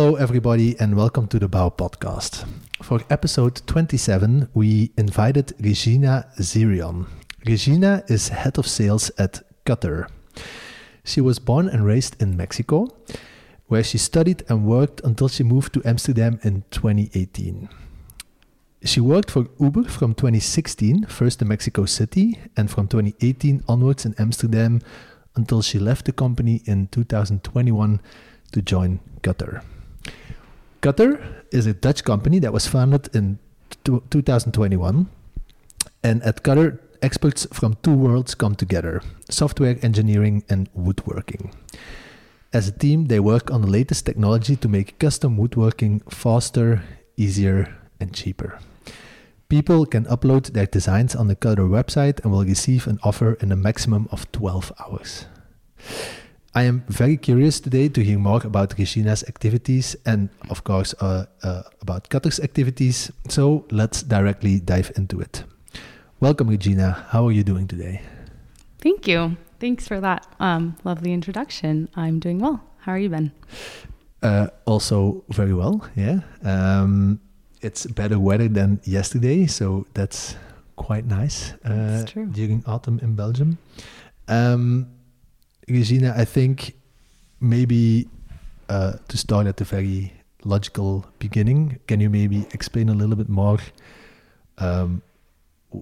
Hello, everybody, and welcome to the Bao Podcast. For episode 27, we invited Regina Zirion. Regina is head of sales at Cutr. She was born and raised in Mexico, where she studied and worked until she moved to Amsterdam in 2018. She worked for Uber from 2016, first in Mexico City, and from 2018 onwards in Amsterdam until she left the company in 2021 to join Cutr. Cutr is a Dutch company that was founded in 2021. And at Cutr, experts from two worlds come together software engineering and woodworking. As a team, they work on the latest technology to make custom woodworking faster, easier, and cheaper. People can upload their designs on the Cutr website and will receive an offer in a maximum of 12 hours. I am very curious today to hear more about Regina's activities and, of course, uh, uh, about Cutr's activities. So let's directly dive into it. Welcome, Regina. How are you doing today? Thank you. Thanks for that um, lovely introduction. I'm doing well. How are you, Ben? Uh, also, very well. Yeah. Um, it's better weather than yesterday, so that's quite nice uh, during autumn in Belgium. Um, Regina, I think maybe uh, to start at the very logical beginning, can you maybe explain a little bit more, um,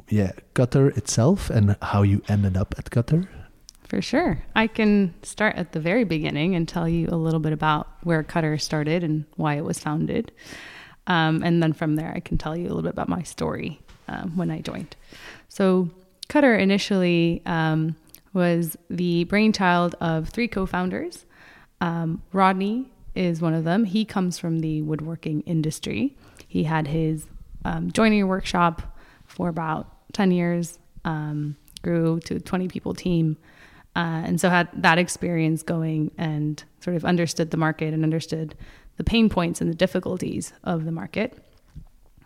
yeah, Cutr itself and how you ended up at Cutr? For sure. I can start at the very beginning and tell you a little bit about where Cutr started and why it was founded. Um, and then from there, I can tell you a little bit about my story um, when I joined. So, Cutr initially um, was the brainchild of three co founders. Um, Rodney is one of them. He comes from the woodworking industry. He had his um, joinery workshop for about 10 years, um, grew to a 20 people team. Uh, and so had that experience going and sort of understood the market and understood the pain points and the difficulties of the market.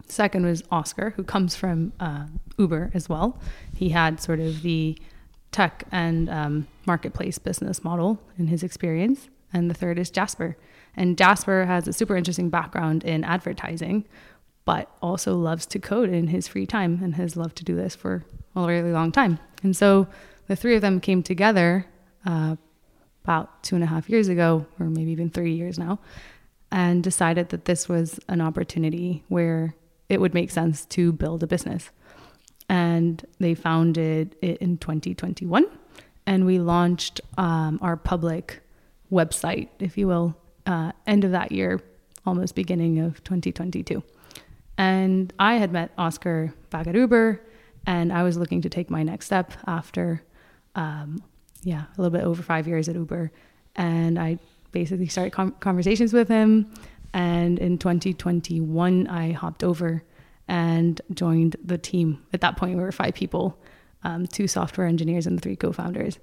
Second was Oscar, who comes from uh, Uber as well. He had sort of the tech and um, marketplace business model in his experience. And the third is Jasper. And Jasper has a super interesting background in advertising, but also loves to code in his free time and has loved to do this for a really long time. And so the three of them came together uh, about two and a half years ago, or maybe even three years now, and decided that this was an opportunity where it would make sense to build a business and they founded it in 2021. And we launched um, our public website, if you will, uh, end of that year, almost beginning of 2022. And I had met Oscar back at Uber, and I was looking to take my next step after, um, yeah, a little bit over five years at Uber. And I basically started com- conversations with him. And in 2021, I hopped over and joined the team. At that point, we were five people um, two software engineers and three co founders.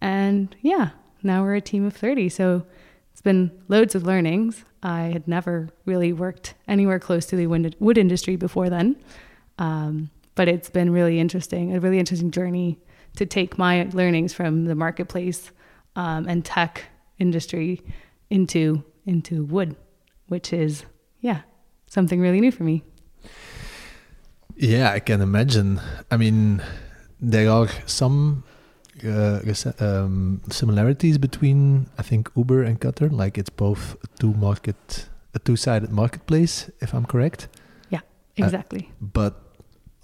And yeah, now we're a team of 30. So it's been loads of learnings. I had never really worked anywhere close to the wood industry before then. Um, but it's been really interesting, a really interesting journey to take my learnings from the marketplace um, and tech industry into into wood, which is yeah something really new for me. Yeah, I can imagine. I mean, there are some uh, um, similarities between I think Uber and Cutr. Like it's both a two market, a two-sided marketplace, if I'm correct. Yeah, uh, exactly. Uh, but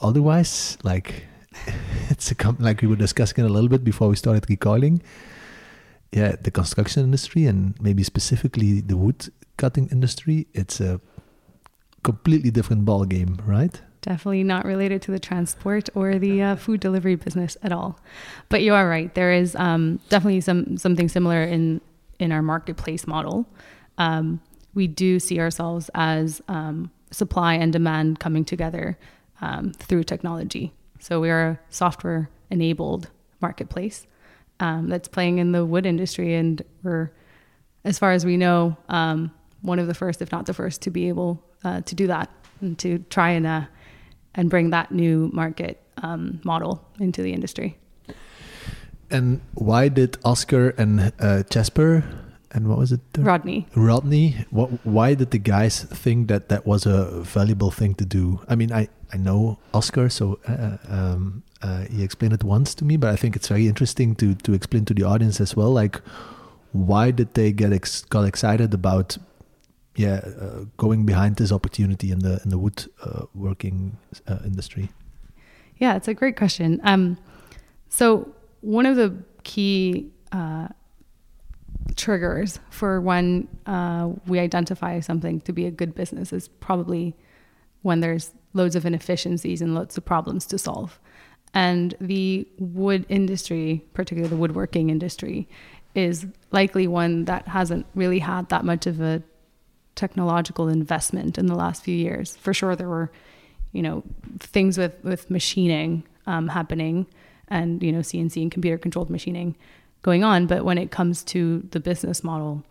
otherwise, like it's a like we were discussing it a little bit before we started recording. Yeah, the construction industry and maybe specifically the wood cutting industry, it's a completely different ball game, right? Definitely not related to the transport or the uh, food delivery business at all. But you are right. There is um, definitely some something similar in in our marketplace model. Um, we do see ourselves as um, supply and demand coming together um, through technology. So we are a software enabled marketplace um, that's playing in the wood industry, and we're, as far as we know, um, one of the first, if not the first, to be able uh, to do that and to try and uh, and bring that new market um, model into the industry. And why did Oscar and uh, Jasper and what was it? Rodney. Rodney. What? Why did the guys think that that was a valuable thing to do? I mean, I I know Oscar, so uh, um, uh, he explained it once to me, but I think it's very interesting to to explain to the audience as well. Like, why did they get ex- got excited about? Yeah, uh, going behind this opportunity in the in the wood uh, working uh, industry. Yeah, it's a great question. Um, so one of the key uh, triggers for when uh, we identify something to be a good business is probably when there's loads of inefficiencies and loads of problems to solve. And the wood industry, particularly the woodworking industry, is likely one that hasn't really had that much of a technological investment in the last few years. For sure, there were, you know, things with with machining um, happening, and you know, CNC and computer controlled machining going on. But when it comes to the business model,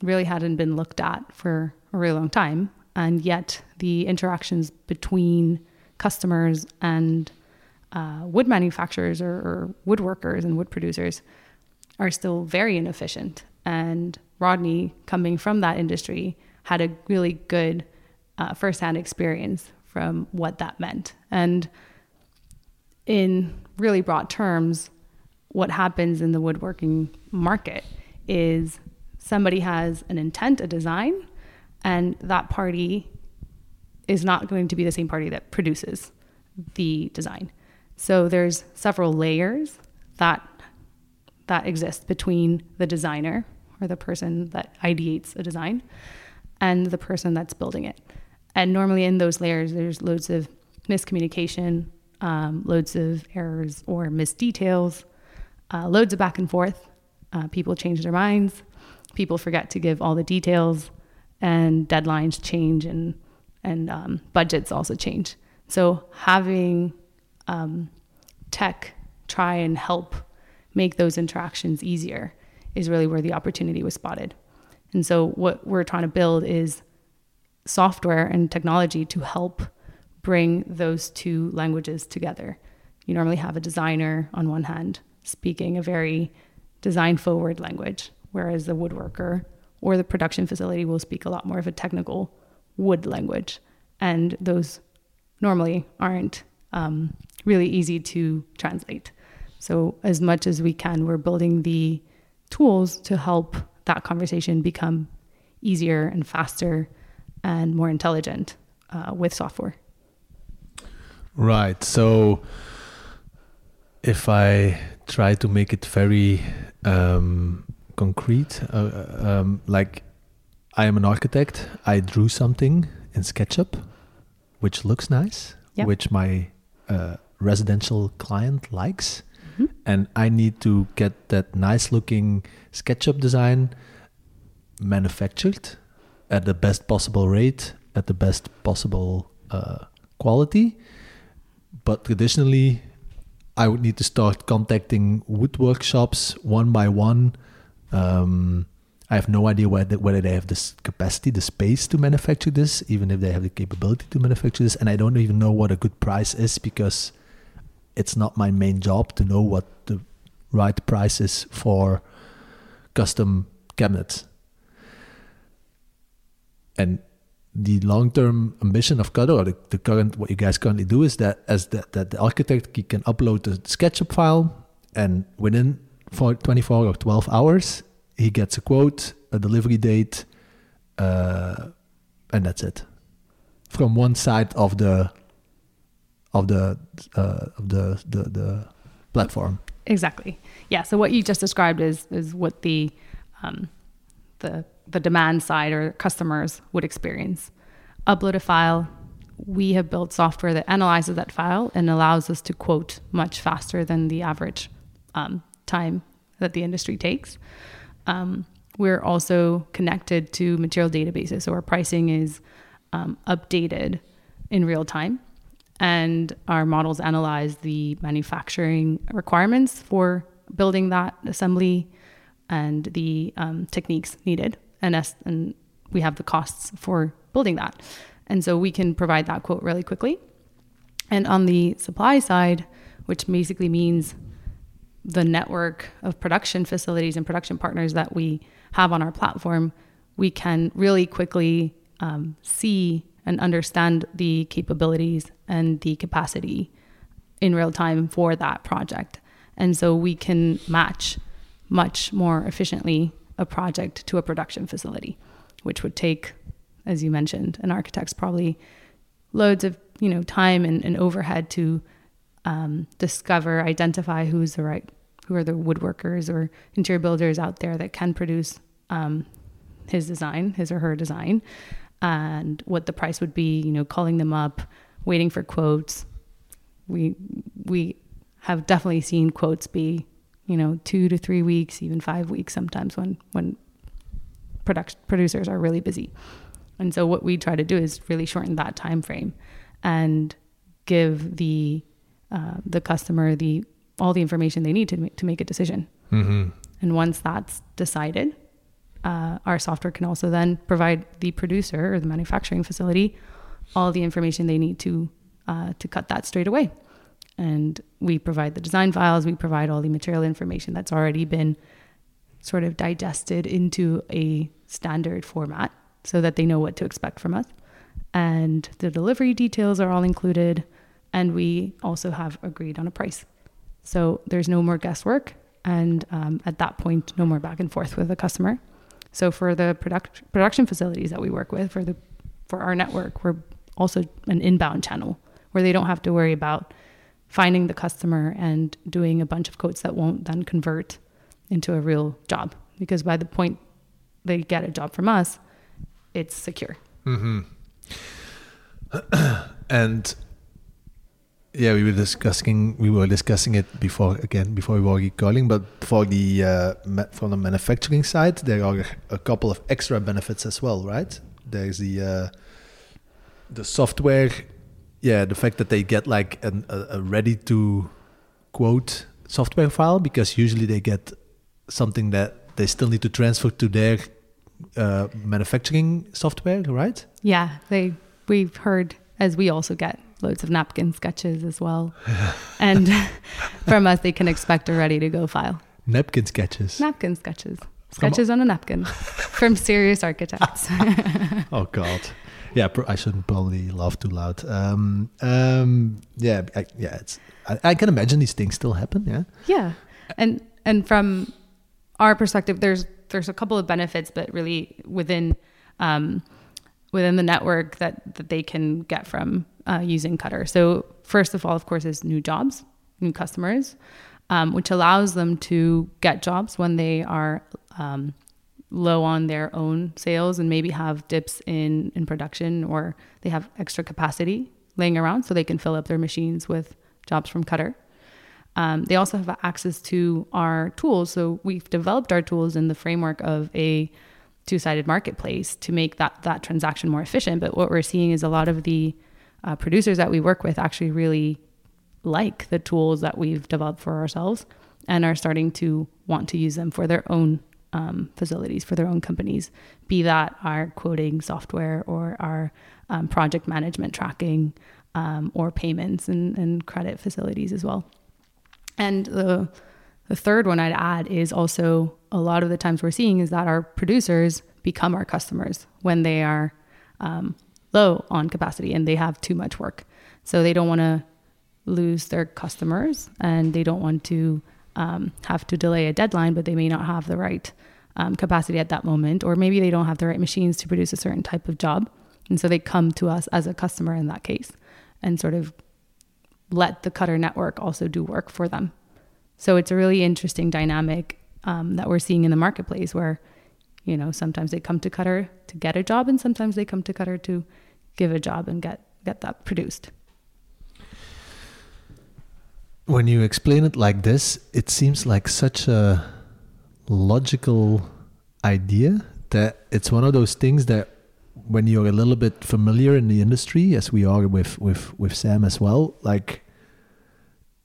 really hadn't been looked at for a really long time. And yet the interactions between customers and uh, wood manufacturers or, or woodworkers and wood producers are still very inefficient. And Rodney, coming from that industry, had a really good uh, firsthand experience from what that meant. And in really broad terms, what happens in the woodworking market is somebody has an intent, a design, and that party is not going to be the same party that produces the design. So there's several layers that that exist between the designer or the person that ideates a design and the person that's building it. And normally in those layers, there's loads of miscommunication, um, loads of errors or misdetails, uh, loads of back and forth. Uh, people change their minds. People forget to give all the details, and deadlines change, and and um, budgets also change. So having um, tech try and help make those interactions easier is really where the opportunity was spotted. And so what we're trying to build is software and technology to help bring those two languages together. You normally have a designer on one hand speaking a very design forward language, whereas the woodworker or the production facility will speak a lot more of a technical wood language. And those normally aren't um, really easy to translate. So, as much as we can, we're building the tools to help that conversation become easier and faster and more intelligent uh, with software. Right. So, if I try to make it very um, concrete. Uh, uh, um, like, I am an architect. I drew something in SketchUp, which looks nice, yep. which my uh, residential client likes. Mm-hmm. And I need to get that nice looking SketchUp design manufactured at the best possible rate, at the best possible uh, quality. But traditionally, I would need to start contacting wood workshops one by one. Um, I have no idea whether, whether they have this capacity, the space to manufacture this, even if they have the capability to manufacture this. And I don't even know what a good price is because it's not my main job to know what the right price is for custom cabinets. And the long-term ambition of Cutr or the, the, current what you guys currently do is that as the, that the architect can upload the SketchUp file and within for 24 or 12 hours he gets a quote, a delivery date, uh, and that's it. From one side of the of the uh, of the, the the platform. Exactly. Yeah. So what you just described is is what the um, the the demand side or customers would experience. Upload a file. We have built software that analyzes that file and allows us to quote much faster than the average um, time that the industry takes. Um, we're also connected to material databases, so our pricing is um, updated in real time, and our models analyze the manufacturing requirements for building that assembly and the um, techniques needed and us and we have the costs for building that. And so we can provide that quote really quickly. And on the supply side, which basically means the network of production facilities and production partners that we have on our platform, we can really quickly um, see and understand the capabilities and the capacity in real time for that project. And so we can match much more efficiently a project to a production facility, which would take, as you mentioned, an architect's probably loads of you know time and, and overhead to um, discover, identify who's the right, who are the woodworkers or interior builders out there that can produce um, his design, his or her design, and what the price would be. You know, calling them up, waiting for quotes. We we have definitely seen quotes be, you know, two to three weeks, even five weeks sometimes when when production producers are really busy. And so what we try to do is really shorten that time frame and give the uh, the customer the all the information they need to make, to make a decision. Mm-hmm. And once that's decided, uh, our software can also then provide the producer or the manufacturing facility all the information they need to uh, to cut that straight away. And we provide the design files, we provide all the material information that's already been sort of digested into a standard format so that they know what to expect from us. And the delivery details are all included. And we also have agreed on a price. So there's no more guesswork. And um, at that point, no more back and forth with the customer. So for the product, production facilities that we work with, for the for our network, we're also an inbound channel where they don't have to worry about finding the customer and doing a bunch of quotes that won't then convert into a real job. Because by the point they get a job from us, it's secure. Mm-hmm. and yeah, we were discussing we were discussing it before again before we were recording. But for the uh, from the manufacturing side, there are a couple of extra benefits as well, right? There's the uh, the software, yeah, the fact that they get like an, a, a ready to quote software file because usually they get something that they still need to transfer to their uh, manufacturing software, right? Yeah, they we've heard as we also get loads of napkin sketches as well. and from us, they can expect a ready to go file. Napkin sketches. Napkin sketches. Sketches on a napkin from serious architects. oh, God. Yeah, I shouldn't probably laugh too loud. Um, um, yeah, I, yeah, it's. I, I can imagine these things still happen. Yeah. Yeah, and and from our perspective, there's there's a couple of benefits, but really within um, within the network that that they can get from uh, using Cutr. So first of all, of course, is new jobs, new customers, um, which allows them to get jobs when they are um, low on their own sales and maybe have dips in in production or they have extra capacity laying around, so they can fill up their machines with jobs from Cutr. Um, they also have access to our tools. So we've developed our tools in the framework of a two-sided marketplace to make that that transaction more efficient. But what we're seeing is a lot of the uh, producers that we work with actually really like the tools that we've developed for ourselves and are starting to want to use them for their own um, facilities, for their own companies, be that our quoting software or our um, project management tracking um, or payments and, and credit facilities as well. And the the third one I'd add is also a lot of the times we're seeing is that our producers become our customers when they are um, low on capacity and they have too much work. So they don't want to lose their customers and they don't want to um, have to delay a deadline, but they may not have the right um, capacity at that moment, or maybe they don't have the right machines to produce a certain type of job. And so they come to us as a customer in that case and sort of let the Cutr network also do work for them. So it's a really interesting dynamic um, that we're seeing in the marketplace where, you know, sometimes they come to Cutr to get a job and sometimes they come to Cutr to give a job and get, get that produced. When you explain it like this, it seems like such a logical idea that it's one of those things that when you're a little bit familiar in the industry, as we are with with with Sam as well, like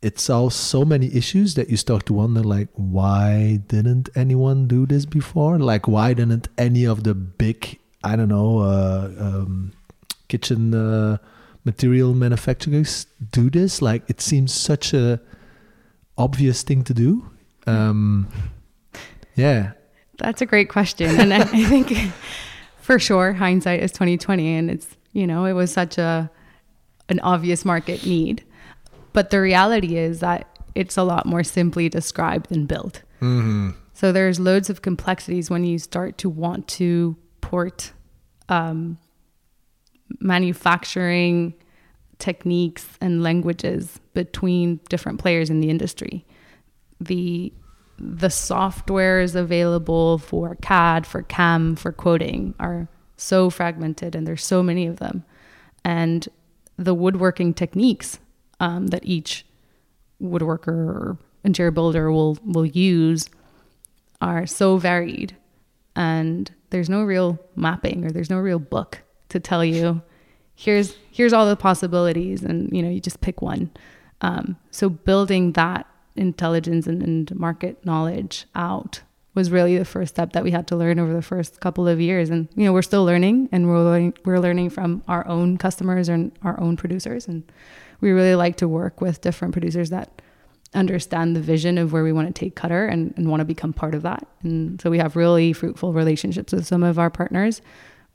it solves so many issues that you start to wonder like why didn't anyone do this before like why didn't any of the big i don't know uh, um, kitchen uh, material manufacturers do this like it seems such a obvious thing to do um, yeah That's a great question, and I, I think for sure hindsight is twenty twenty, and it's you know it was such a an obvious market need, but the reality is that it's a lot more simply described than built. Mm-hmm. So there's loads of complexities when you start to want to port um, manufacturing techniques and languages between different players in the industry. The the softwares available for CAD, for CAM, for quoting are so fragmented, and there's so many of them. And the woodworking techniques um, that each woodworker or interior builder will will use are so varied, and there's no real mapping or there's no real book to tell you here's here's all the possibilities, and you know you just pick one. Um, so building that intelligence and, and market knowledge out was really the first step that we had to learn over the first couple of years. And you know we're still learning and we're learning, we're learning from our own customers and our own producers. And we really like to work with different producers that understand the vision of where we want to take Cutr and, and want to become part of that. And so we have really fruitful relationships with some of our partners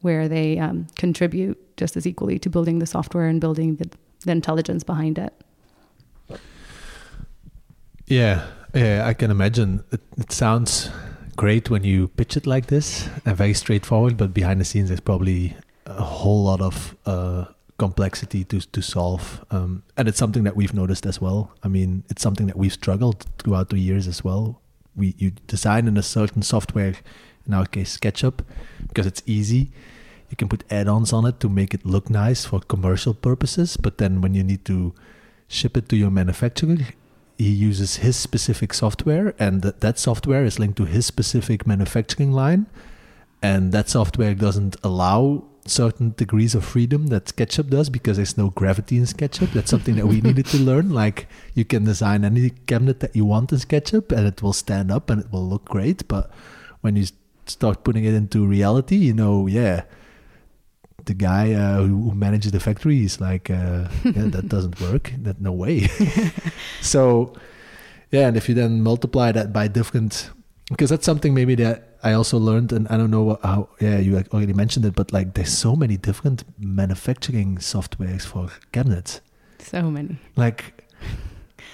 where they um, contribute just as equally to building the software and building the, the intelligence behind it Yeah, yeah, I can imagine. It, it sounds great when you pitch it like this and very straightforward, but behind the scenes, there's probably a whole lot of uh, complexity to to solve, um, and it's something that we've noticed as well. I mean, it's something that we've struggled throughout the years as well. We you design in a certain software, in our case SketchUp, because it's easy. You can put add-ons on it to make it look nice for commercial purposes, but then when you need to ship it to your manufacturer, he uses his specific software and th- that software is linked to his specific manufacturing line and that software doesn't allow certain degrees of freedom that SketchUp does because there's no gravity in SketchUp. That's something that we needed to learn. Like you can design any cabinet that you want in SketchUp and it will stand up and it will look great. But when you start putting it into reality, you know, yeah, the guy uh, who manages the factory is like, uh, yeah, that doesn't work. That no way. so, yeah, and if you then multiply that by different, because that's something maybe that I also learned, and I don't know how. Yeah, you already mentioned it, but like, there's so many different manufacturing softwares for cabinets. So many. Like,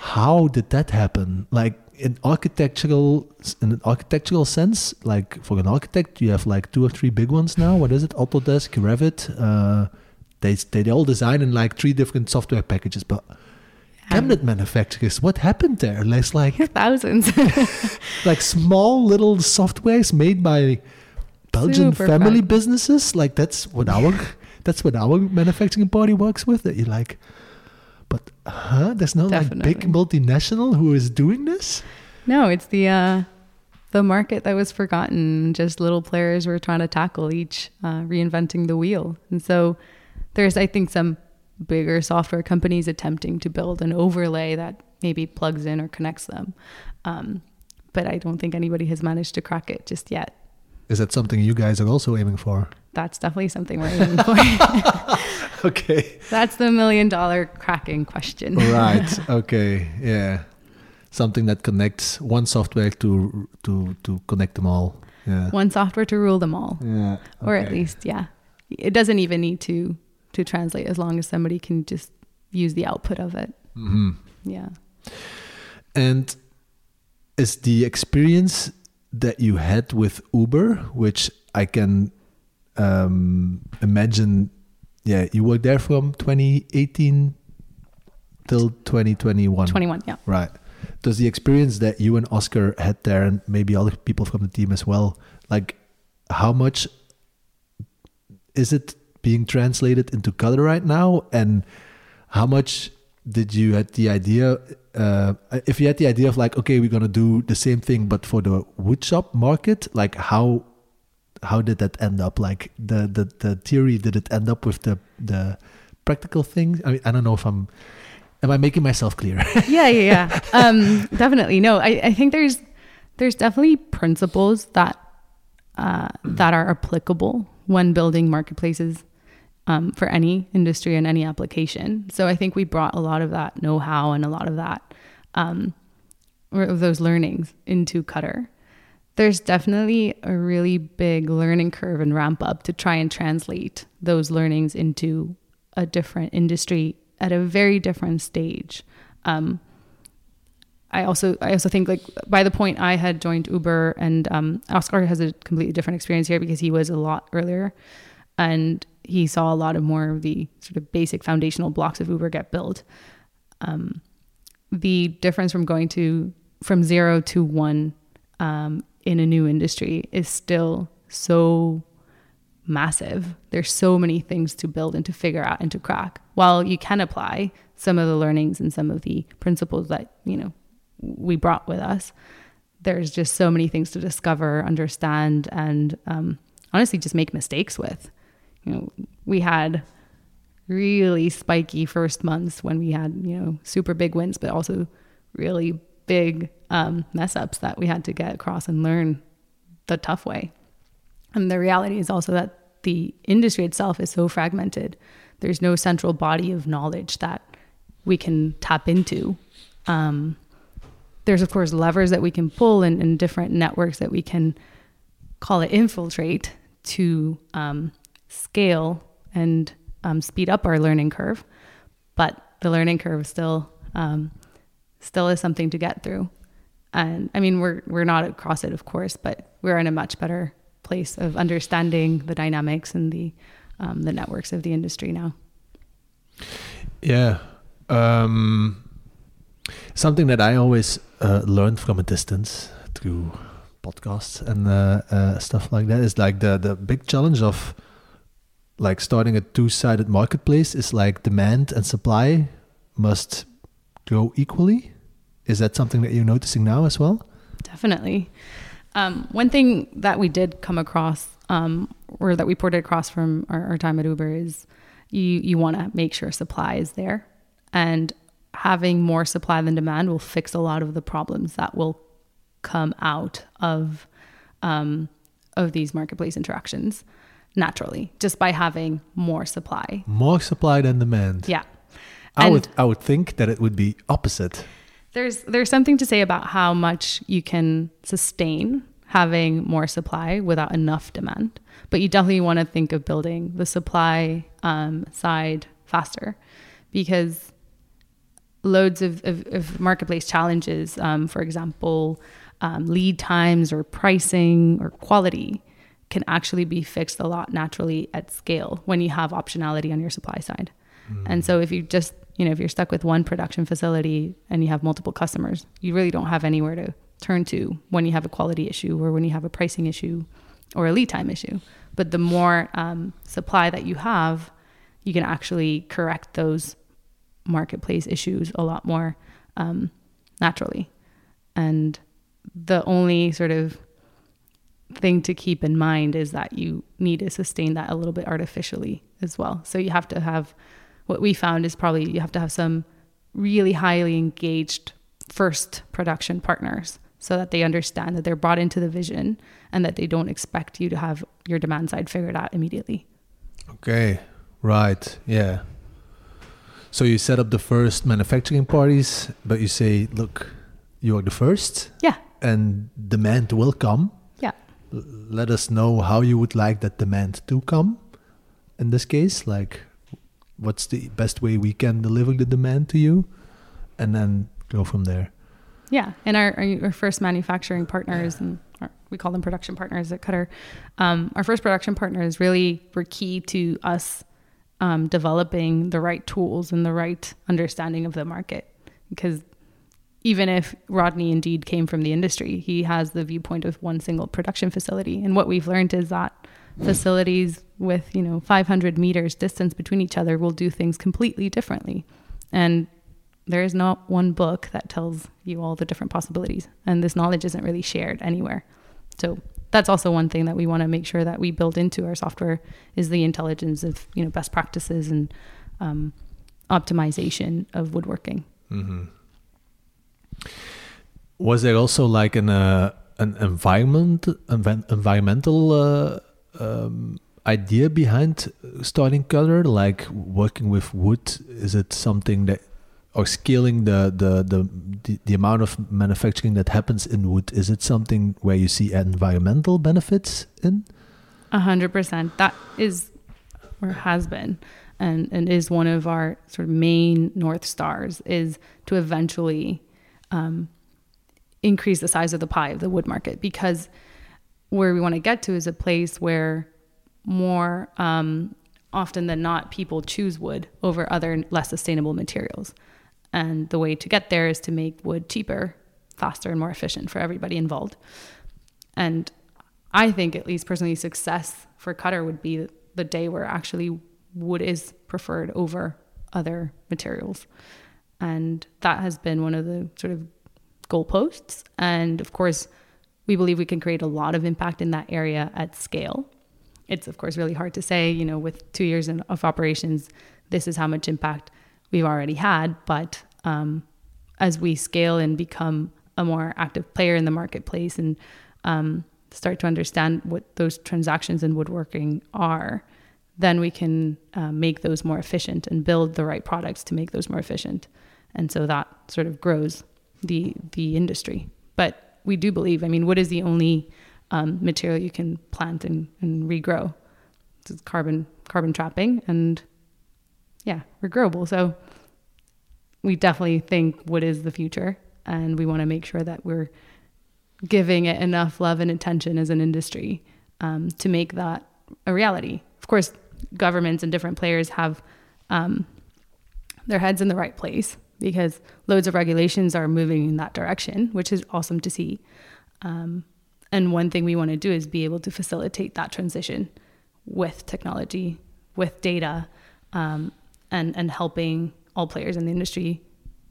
how did that happen? Like, in architectural in an architectural sense, like for an architect, you have like two or three big ones now. What is it? Autodesk, Revit. Uh, they they all design in like three different software packages, but cabinet manufacturers, what happened there? There's like thousands, like small little softwares made by Belgian Super family fun. businesses. Like that's what our that's what our manufacturing party works with. That you like but huh? There's no like big multinational who is doing this? No, it's the uh the market that was forgotten. Just little players were trying to tackle each uh, reinventing the wheel. And so there's I think some bigger software companies attempting to build an overlay that maybe plugs in or connects them. Um, but I don't think anybody has managed to crack it just yet. Is that something you guys are also aiming for? That's definitely something we're aiming for. okay. That's the million dollar cracking question. right. Okay. Yeah. Something that connects one software to to to connect them all. Yeah. One software to rule them all. Yeah. Okay. Or at least, yeah. It doesn't even need to to translate as long as somebody can just use the output of it. Mm-hmm. Yeah. And is the experience that you had with Uber, which I can um, imagine, yeah, you were there from 2018 till 2021. 21, yeah. Right. Does the experience that you and Oscar had there, and maybe other people from the team as well, like how much is it being translated into Cutr right now? And how much did you had the idea uh, if you had the idea of like okay we're gonna do the same thing but for the woodshop market like how how did that end up? Like the the, the theory did it end up with the the practical things i mean i don't know if i'm am i making myself clear? Yeah yeah yeah. Um definitely. No i i think there's there's definitely principles that uh that are applicable when building marketplaces um, for any industry and any application. So I think we brought a lot of that know how and a lot of that, um, those learnings into Cutr. There's definitely a really big learning curve and ramp up to try and translate those learnings into a different industry at a very different stage. Um, I also I also think like by the point I had joined Uber and um, Oscar has a completely different experience here because he was a lot earlier, and he saw a lot of more of the sort of basic foundational blocks of Uber get built. Um, the difference from going to from zero to one um, in a new industry is still so massive. There's so many things to build and to figure out and to crack. While you can apply some of the learnings and some of the principles that you know we brought with us, there's just so many things to discover, understand, and um, honestly, just make mistakes with. You know, we had really spiky first months when we had you know super big wins, but also really big um, mess ups that we had to get across and learn the tough way. And the reality is also that the industry itself is so fragmented. There's no central body of knowledge that we can tap into. Um, there's, of course, levers that we can pull and, and, different networks that we can call it infiltrate to um, scale and um, speed up our learning curve. But the learning curve still um, still is something to get through. And I mean, we're we're not across it, of course, but we're in a much better place of understanding the dynamics and the um, the networks of the industry now. Yeah, um, something that I always uh, learned from a distance through podcasts and uh, uh, stuff like that is like the the big challenge of like starting a two-sided marketplace is like demand and supply must grow equally is that something that you're noticing now as well? Definitely. Um, one thing that we did come across, um, or that we ported across from our, our time at Uber, is you you want to make sure supply is there, and having more supply than demand will fix a lot of the problems that will come out of um, of these marketplace interactions naturally, just by having more supply. More supply than demand. Yeah. I would I would think that it would be opposite. There's there's something to say about how much you can sustain having more supply without enough demand. But you definitely want to think of building the supply um, side faster because loads of, of, of marketplace challenges, um, for example, um, lead times or pricing or quality, can actually be fixed a lot naturally at scale when you have optionality on your supply side. Mm. And so if you just you know, if you're stuck with one production facility and you have multiple customers, you really don't have anywhere to turn to when you have a quality issue or when you have a pricing issue or a lead time issue. But the more um, supply that you have, you can actually correct those marketplace issues a lot more um, naturally. And the only sort of thing to keep in mind is that you need to sustain that a little bit artificially as well. So you have to have what we found is probably you have to have some really highly engaged first production partners so that they understand that they're brought into the vision and that they don't expect you to have your demand side figured out immediately. Okay, right, yeah. So you set up the first manufacturing parties, but you say, look, you are the first. Yeah. And demand will come. Yeah. L- let us know how you would like that demand to come in this case. Like, what's the best way we can deliver the demand to you? And then go from there. Yeah and our, our first manufacturing partners and our, we call them production partners at Cutr um, our first production partners really were key to us um, developing the right tools and the right understanding of the market. Because even if rodney indeed came from the industry he has the viewpoint of one single production facility. And what we've learned is that facilities with you know 500 meters distance between each other will do things completely differently. And there is not one book that tells you all the different possibilities and this knowledge isn't really shared anywhere. So that's also one thing that we want to make sure that we build into our software is the intelligence of you know best practices and um, optimization of woodworking. Mm-hmm. was there also like an uh, an environment environmental uh, um, idea behind starting Cutr? Like working with wood, is it something that or scaling the, the the the amount of manufacturing that happens in wood? Is it something where you see environmental benefits in? A hundred percent. That is or has been and, and is one of our sort of main north stars is to eventually um, increase the size of the pie of the wood market because where we want to get to is a place where more um, often than not people choose wood over other less sustainable materials and the way to get there is to make wood cheaper faster and more efficient for everybody involved and i think at least personally success for Cutr would be the day where actually wood is preferred over other materials. And that has been one of the sort of goalposts. And of course, we believe we can create a lot of impact in that area at scale. It's, of course, really hard to say, you know, with two years of operations, this is how much impact we've already had. But um, as we scale and become a more active player in the marketplace and um, start to understand what those transactions in woodworking are, then we can uh, make those more efficient and build the right products to make those more efficient. And so that sort of grows the the industry. But we do believe, I mean, wood is the only um, material you can plant and, and regrow. It's carbon carbon trapping and yeah, regrowable. So we definitely think wood is the future and we want to make sure that we're giving it enough love and attention as an industry um, to make that a reality. Of course, governments and different players have um, their heads in the right place because loads of regulations are moving in that direction, which is awesome to see. Um, and one thing we want to do is be able to facilitate that transition with technology, with data, um, and and helping all players in the industry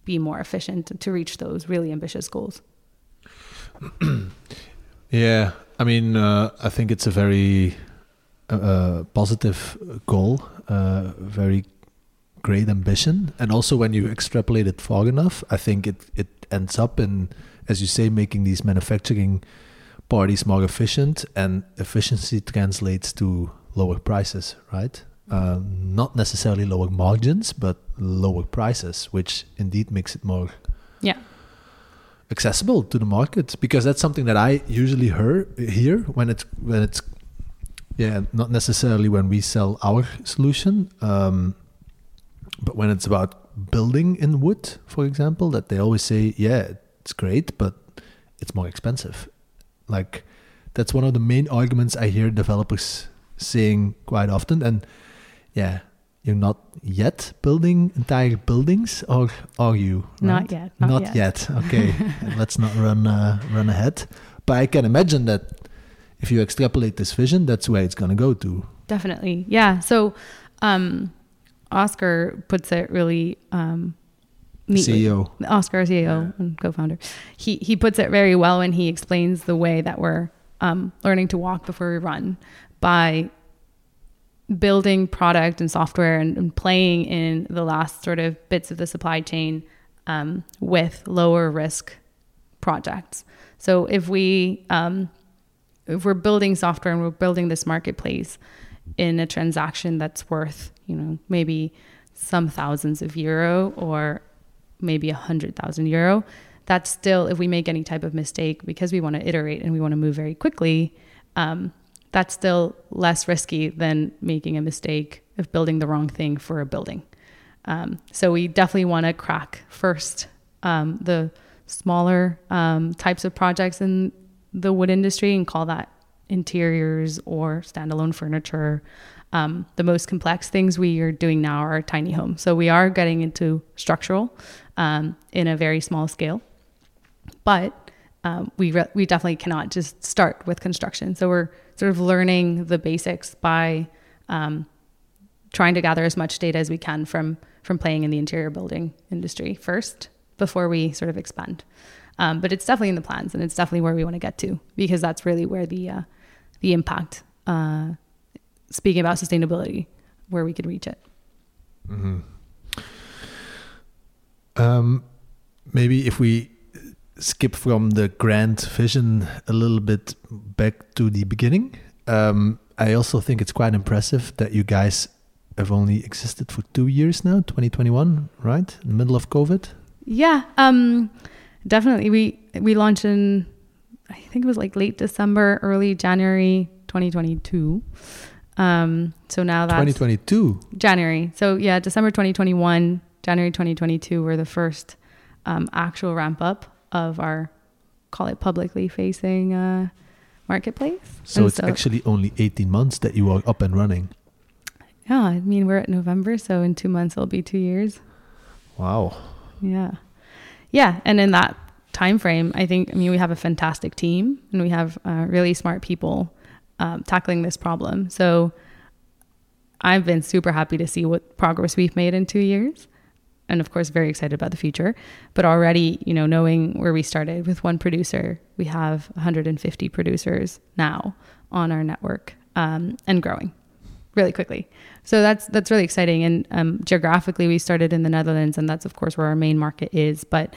be more efficient to reach those really ambitious goals. yeah, I mean, uh, I think it's a very a, positive goal, uh, very great ambition, and also when you extrapolate it far enough, I think it it ends up in, as you say, making these manufacturing parties more efficient, and efficiency translates to lower prices, right? Uh, not necessarily lower margins, but lower prices, which indeed makes it more yeah. accessible to the market because that's something that I usually hear hear when it's when it's yeah, not necessarily when we sell our solution, um, but when it's about building in wood, for example, that they always say, yeah, it's great, but it's more expensive. Like that's one of the main arguments I hear developers saying quite often. And yeah, you're not yet building entire buildings, or are you? Right? Not yet. Not, not yet. yet. Okay, let's not run uh, run ahead. But I can imagine that if you extrapolate this vision, that's where it's going to go to. Definitely. Yeah. So, um, Oscar puts it really, um, neatly. CEO. Oscar, CEO yeah. and co-founder. He, he puts it very well when he explains the way that we're, um, learning to walk before we run by building product and software and, and, playing in the last sort of bits of the supply chain um, with lower risk projects. So if we um, if we're building software and we're building this marketplace in a transaction that's worth, you know, maybe some thousands of euro or maybe a hundred thousand euro, that's still if we make any type of mistake because we want to iterate and we want to move very quickly, um, that's still less risky than making a mistake of building the wrong thing for a building. Um, so we definitely want to crack first um, the smaller um, types of projects in the wood industry and call that interiors or standalone furniture. Um, the most complex things we are doing now are tiny homes. So we are getting into structural um, in a very small scale, but um, we re- we definitely cannot just start with construction. So we're sort of learning the basics by um, trying to gather as much data as we can from from playing in the interior building industry first before we sort of expand. Um, but it's definitely in the plans, and it's definitely where we want to get to because that's really where the uh, the impact. Uh, speaking about sustainability, where we could reach it. Mm-hmm. Um, maybe if we skip from the grand vision a little bit back to the beginning, um, I also think it's quite impressive that you guys have only existed for two years now, 2021, right? In the middle of COVID. Yeah, um, definitely. We we launched in I think it was like late December, early January 2022. Um, so now that's 2022. January. So yeah, December 2021, January 2022 were the first um, actual ramp up of our call it publicly facing uh, marketplace. So And it's actually only 18 months that you are up and running. yeah. I mean, we're at November, so in two months it'll be two years. Wow. Yeah. Yeah. And in that time frame, I think, I mean, we have a fantastic team and we have uh, really smart people um, tackling this problem. So I've been super happy to see what progress we've made in two years. And of course, very excited about the future. But already, you know, knowing where we started with one producer, we have 150 producers now on our network um, and growing really quickly. So that's that's really exciting. And um, geographically, we started in the Netherlands, and that's of course where our main market is. But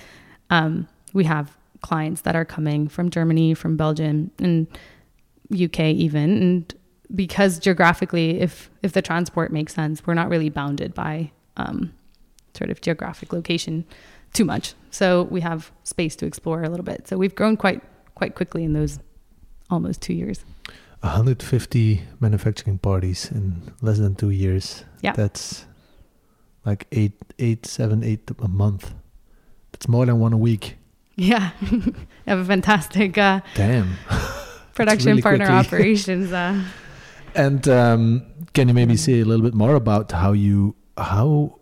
um, we have clients that are coming from Germany, from Belgium, and UK even. And because geographically, if if the transport makes sense, we're not really bounded by um, sort of geographic location too much. So we have space to explore a little bit. So we've grown quite quite quickly in those almost two years. 150 manufacturing parties in less than two years. Yeah. That's like eight, eight, seven, eight a month. That's more than one a week. Yeah, have a fantastic uh, Damn. production really partner quickly. operations. Uh, And um, can you maybe say a little bit more about how you how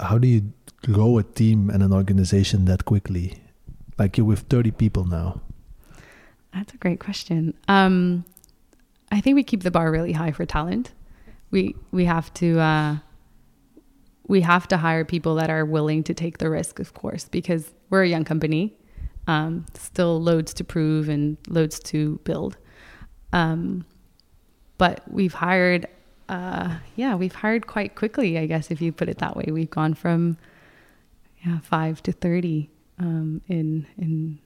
how do you grow a team and an organization that quickly? Like you're with 30 people now. That's a great question. Um, I think we keep the bar really high for talent. We we have to uh, we have to hire people that are willing to take the risk, of course, because we're a young company, um, still loads to prove and loads to build. Um, but we've hired, uh, yeah, we've hired quite quickly, I guess, if you put it that way. We've gone from yeah five to thirty um, in in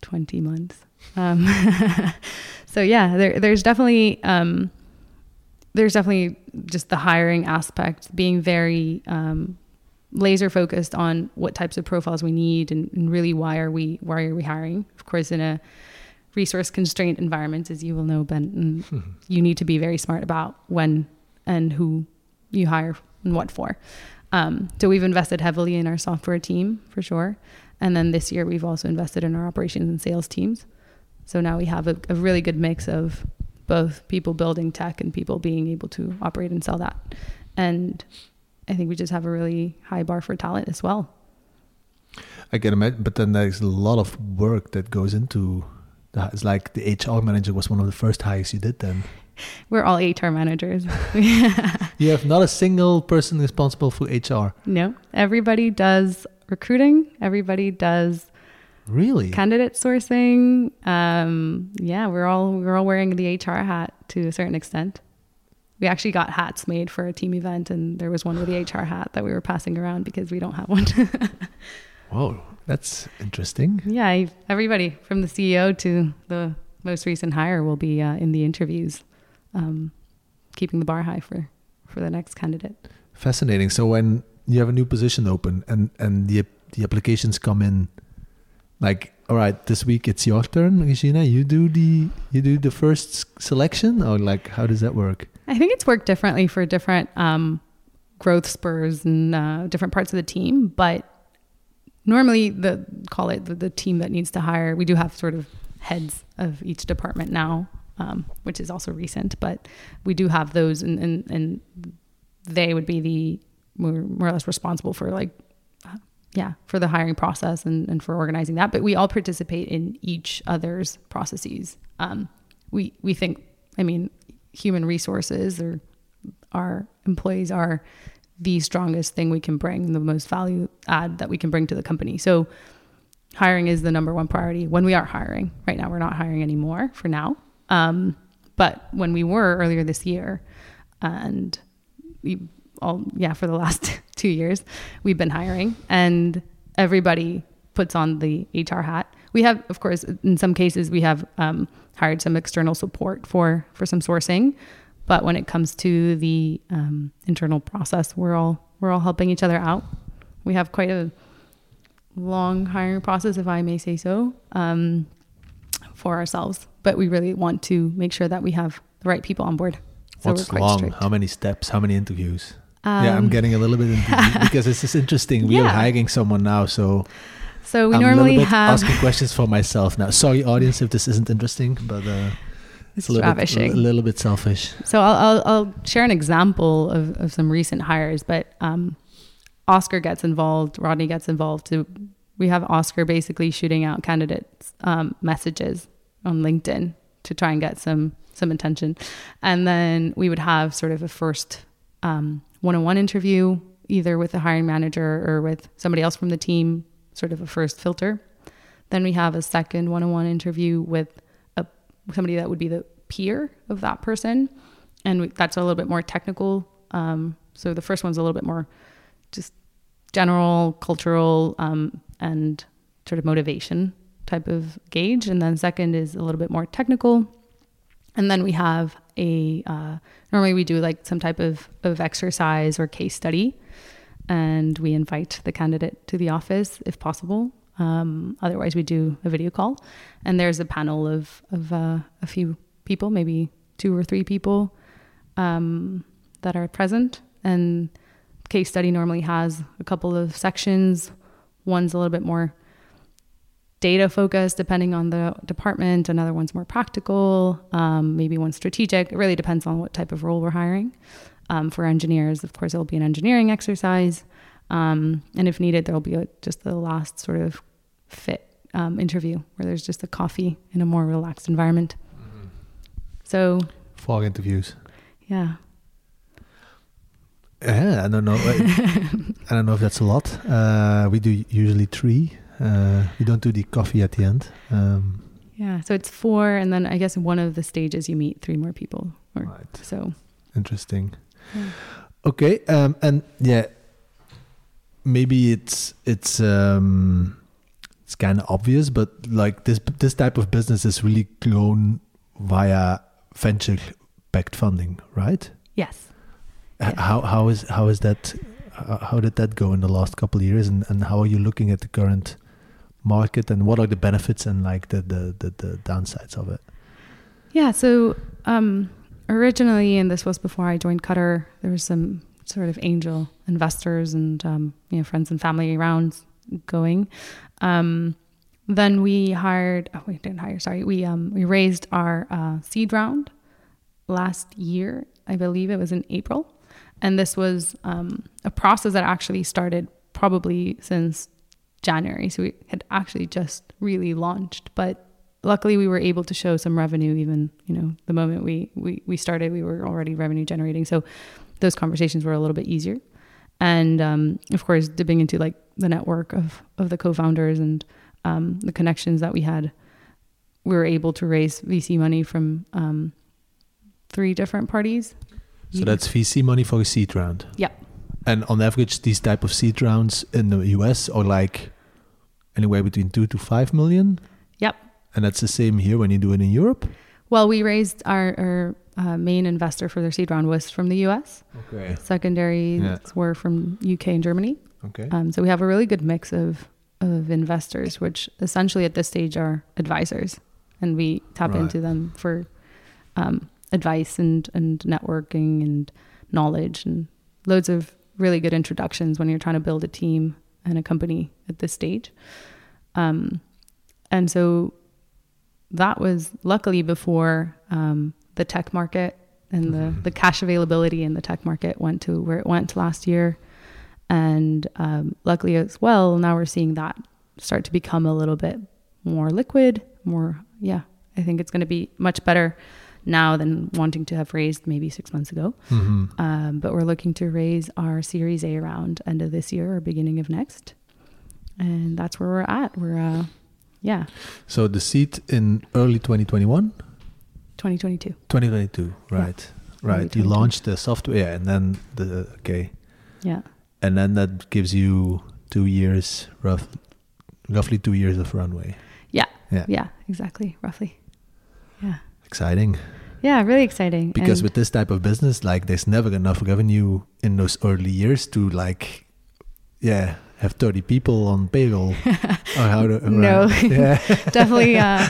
twenty months. Um, so yeah, there, there's definitely um, there's definitely just the hiring aspect being very um, laser focused on what types of profiles we need and, and really why are we why are we hiring? Of course, in a resource constraint environment, as you will know, Ben, and you need to be very smart about when and who you hire and what for. Um, so we've invested heavily in our software team for sure. And then this year we've also invested in our operations and sales teams. So now we have a, a really good mix of both people building tech and people being able to operate and sell that. And I think we just have a really high bar for talent as well. I can imagine, but then there's a lot of work that goes into that. It's like the HR manager was one of the first hires you did then. We're all HR managers. You have not a single person responsible for HR. no, everybody does recruiting. Everybody does Really? candidate sourcing. Um, yeah, we're all we're all wearing the HR hat to a certain extent. We actually got hats made for a team event, and there was one with the HR hat that we were passing around because we don't have one. Whoa, that's interesting. yeah, everybody from the CEO to the most recent hire will be uh, in the interviews, um, keeping the bar high for for the next candidate. Fascinating. So when you have a new position open and and the the applications come in, like, all right, this week it's your turn, Regina. You do the you do the first selection, or like, how does that work? I think it's worked differently for different um, growth spurs and uh, different parts of the team. But normally, the call it the, the team that needs to hire, we do have sort of heads of each department now, um, which is also recent. But we do have those, and and, and they would be the more, more or less responsible for like. uh, Yeah, for the hiring process and, and for organizing that, but we all participate in each other's processes. Um, we we think, I mean, human resources or our employees are the strongest thing we can bring, the most value add that we can bring to the company. So hiring is the number one priority when we are hiring. Right now, we're not hiring anymore for now. Um, but when we were earlier this year, and we all, yeah, for the last two years, we've been hiring, and everybody puts on the HR hat. We have, of course, in some cases, we have um, hired some external support for for some sourcing, but when it comes to the um, internal process, we're all we're all helping each other out. We have quite a long hiring process, if I may say so, um, for ourselves. But we really want to make sure that we have the right people on board. So What's long? Strict. How many steps? How many interviews? Um, yeah, I'm getting a little bit into because this is interesting. We yeah. are hiring someone now, so so we I'm normally have asking questions for myself now. Sorry, audience, if this isn't interesting, but uh, it's, a little, bit, a little bit selfish. So I'll, I'll, I'll share an example of, of some recent hires, but um, Oscar gets involved, Rodney gets involved. To, we have Oscar basically shooting out candidates um, messages on LinkedIn to try and get some some attention, and then we would have sort of a first um, one-on-one interview either with the hiring manager or with somebody else from the team, sort of a first filter. Then we have a second one-on-one interview with a somebody that would be the peer of that person, and we, that's a little bit more technical. Um, so the first one's a little bit more just general cultural um, and sort of motivation type of gauge. And then second is a little bit more technical. And then we have a, uh, normally we do like some type of, of exercise or case study. And we invite the candidate to the office if possible. Um, otherwise, we do a video call. And there's a panel of, of uh, a few people, maybe two or three people um, that are present. And case study normally has a couple of sections. One's a little bit more data focused, depending on the department. Another one's more practical. Um, maybe one's strategic. It really depends on what type of role we're hiring. Um, for engineers, of course, it'll be an engineering exercise. Um, and if needed, there'll be a, just the last sort of fit um, interview where there's just a coffee in a more relaxed environment. Mm-hmm. So, fog interviews. Yeah. Yeah, I don't know. I don't know if that's a lot. Uh, we do usually three. Uh, we don't do the coffee at the end. Um, yeah, so it's four, and then I guess one of the stages you meet three more people. Or, right. So interesting. Okay, um, and yeah, maybe it's it's um, it's kind of obvious, but like this this type of business is really grown via venture backed funding, right? Yes yeah. how how is how is that how did that go in the last couple of years and, and how are you looking at the current market and what are the benefits and like the the, the, the downsides of it yeah so um, originally and this was before i joined Cutr there was some sort of angel investors and um, you know friends and family around going. Um, then we hired oh we didn't hire sorry. We um, we raised our uh, seed round last year. I believe it was in april. And this was um, a process that actually started probably since January. So we had actually just really launched, but luckily we were able to show some revenue even, you know, the moment we, we, we started, we were already revenue generating. So those conversations were a little bit easier. And um, of course, dipping into like the network of, of the co-founders and um, the connections that we had, we were able to raise VC money from um, three different parties so that's VC money for a seed round. Yep. And on average, these type of seed rounds in the US are like anywhere between two to five million. Yep. And that's the same here when you do it in Europe. Well, we raised our, our uh, main investor for their seed round was from the US. Okay. Secondary yeah. were from UK and Germany. Okay. Um, so we have a really good mix of of investors, which essentially at this stage are advisors, and we tap right. into them for um, advice and and networking and knowledge and loads of really good introductions when you're trying to build a team and a company at this stage. Um, and so that was luckily before um, the tech market and the, mm-hmm. the cash availability in the tech market went to where it went last year. And um, luckily as well, now we're seeing that start to become a little bit more liquid, more, yeah, I think it's going to be much better now than wanting to have raised maybe six months ago. Mm-hmm. Um, but we're looking to raise our Series A around end of this year or beginning of next, and that's where we're at. We're uh, yeah. So the seat in early 2021. 2022. 2022, right, yeah. right. You launched the software, and then the okay. Yeah. And then that gives you two years, rough, roughly two years of runway. Yeah. Yeah. Yeah. Exactly. Roughly. Yeah. Exciting. Yeah, really exciting. Because And- with this type of business, like there's never enough revenue in those early years to like, yeah, have 30 people on payroll. to, No. yeah. definitely uh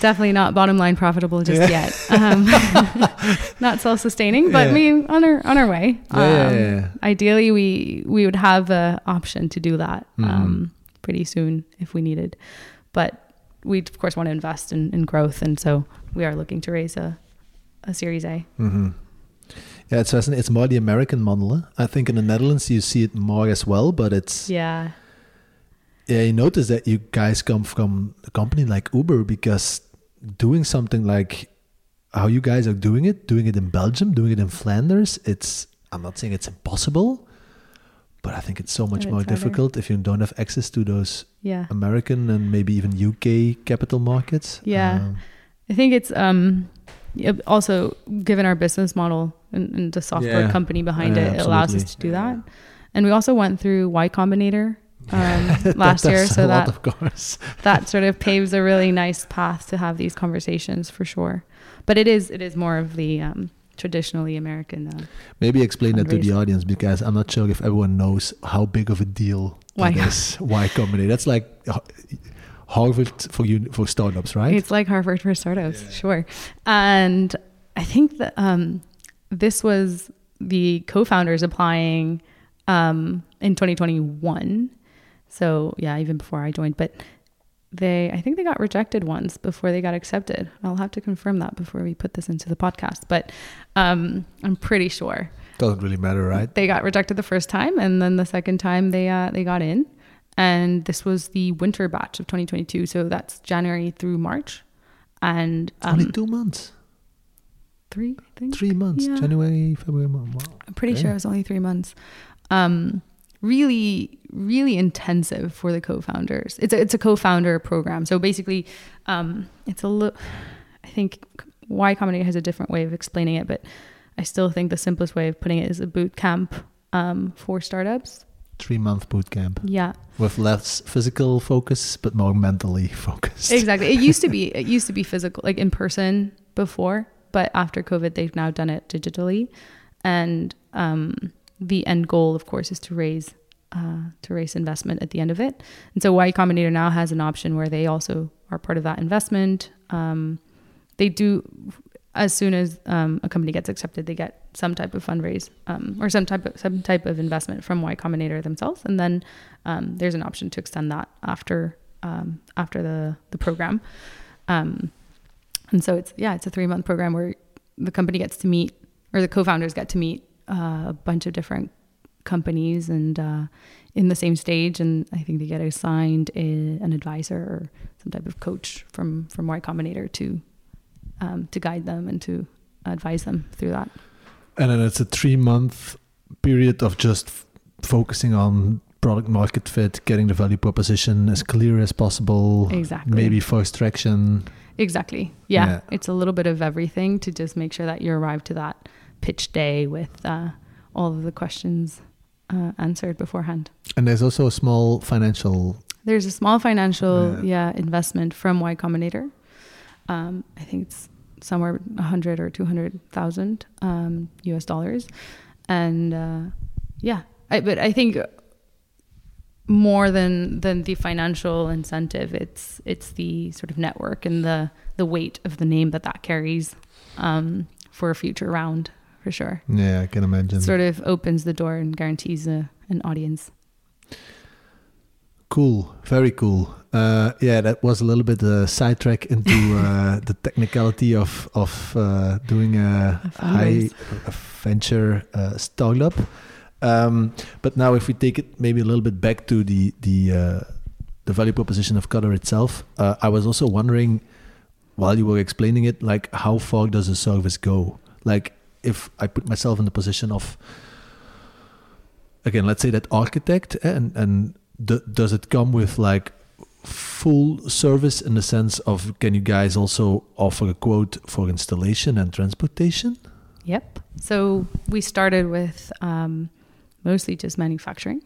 definitely not bottom line profitable just Yeah. yet um not self-sustaining but Yeah. we on our on our way Um, yeah. ideally we we would have a option to do that Mhm. um pretty soon if we needed but we of course want to invest in, in growth and so we are looking to raise a a series a hmm Yeah, it's fascinating. It's more the American model. I think in the Netherlands you see it more as well, but it's yeah yeah. You notice that you guys come from a company like Uber because doing something like how you guys are doing it, doing it in Belgium, doing it in Flanders. It's I'm not saying it's impossible, but I think it's so much And more harder. difficult if you don't have access to those yeah American and maybe even UK capital markets. Yeah. Um, I think it's um also given our business model and, and the software Yeah. company behind Yeah, it, it allows us to do that. And we also went through Y Combinator um, that last year, so that of course. that sort of paves a really nice path to have these conversations for sure. But it is it is more of the um, traditionally American. Uh, Maybe explain that to the audience because I'm not sure if everyone knows how big of a deal Why? that is. Y Combinator. That's like uh, Harvard for you for startups, right? It's like Harvard for startups, sure. And I think that um, this was the co-founders applying um, in 2021. So yeah, even before I joined, but they I think they got rejected once before they got accepted. I'll have to confirm that before we put this into the podcast, but um, I'm pretty sure Doesn't really matter, right? they got rejected the first time, and then the second time they uh, they got in. And this was the winter batch of 2022, so that's January through March, and um, Only two months, three, I think. three months, Yeah. January, February, March. Wow. I'm pretty Okay. sure it was only three months. Um, really, really intensive for the co-founders. It's a, it's a co-founder program. So basically, um, it's a little. I think Y Combinator has a different way of explaining it, but I still think the simplest way of putting it is a boot camp um, for startups. Three month boot camp Yeah, with less physical focus but more mentally focused. exactly. It used to be it used to be physical, like in person before, but after COVID, they've now done it digitally, and um, the end goal, of course, is to raise uh, to raise investment at the end of it. And so, Y Combinator now has an option where they also are part of that investment. Um, they do as soon as um, a company gets accepted, they get some type of fundraise um, or some type of some type of investment from Y Combinator themselves, and then um, there's an option to extend that after um, after the the program. Um, and so it's yeah, it's a three month program where the company gets to meet or the co-founders get to meet uh, a bunch of different companies and uh, in the same stage, and I think they get assigned a, an advisor or some type of coach from from Y Combinator to um, to guide them and to advise them through that. And then it's a three month period of just f- focusing on product market fit, getting the value proposition as clear as possible. Exactly. Maybe first traction. Exactly. Yeah. Yeah. It's a little bit of everything to just make sure that you arrive to that pitch day with uh, all of the questions uh, answered beforehand. And there's also a small financial. There's a small financial Yeah. yeah, investment from Y Combinator. Um, I think it's somewhere 100 or 200,000 um, US dollars. And uh, yeah, I, but I think more than than the financial incentive, it's it's the sort of network and the the weight of the name that that carries um, for a future round for sure. Yeah, I can imagine. Sort of opens the door and guarantees a, an audience. Cool, very cool. Uh, yeah, that was a little bit a sidetrack into uh, the technicality of of uh, doing a, high venture uh, startup. Um, but now, if we take it maybe a little bit back to the the uh, the value proposition of Cutr itself, uh, I was also wondering while you were explaining it, like how far does a service go? Like if I put myself in the position of again, let's say that architect, eh, and and d- does it come with like full service in the sense of can you guys also offer a quote for installation and transportation? Yep. So we started with um, mostly just manufacturing,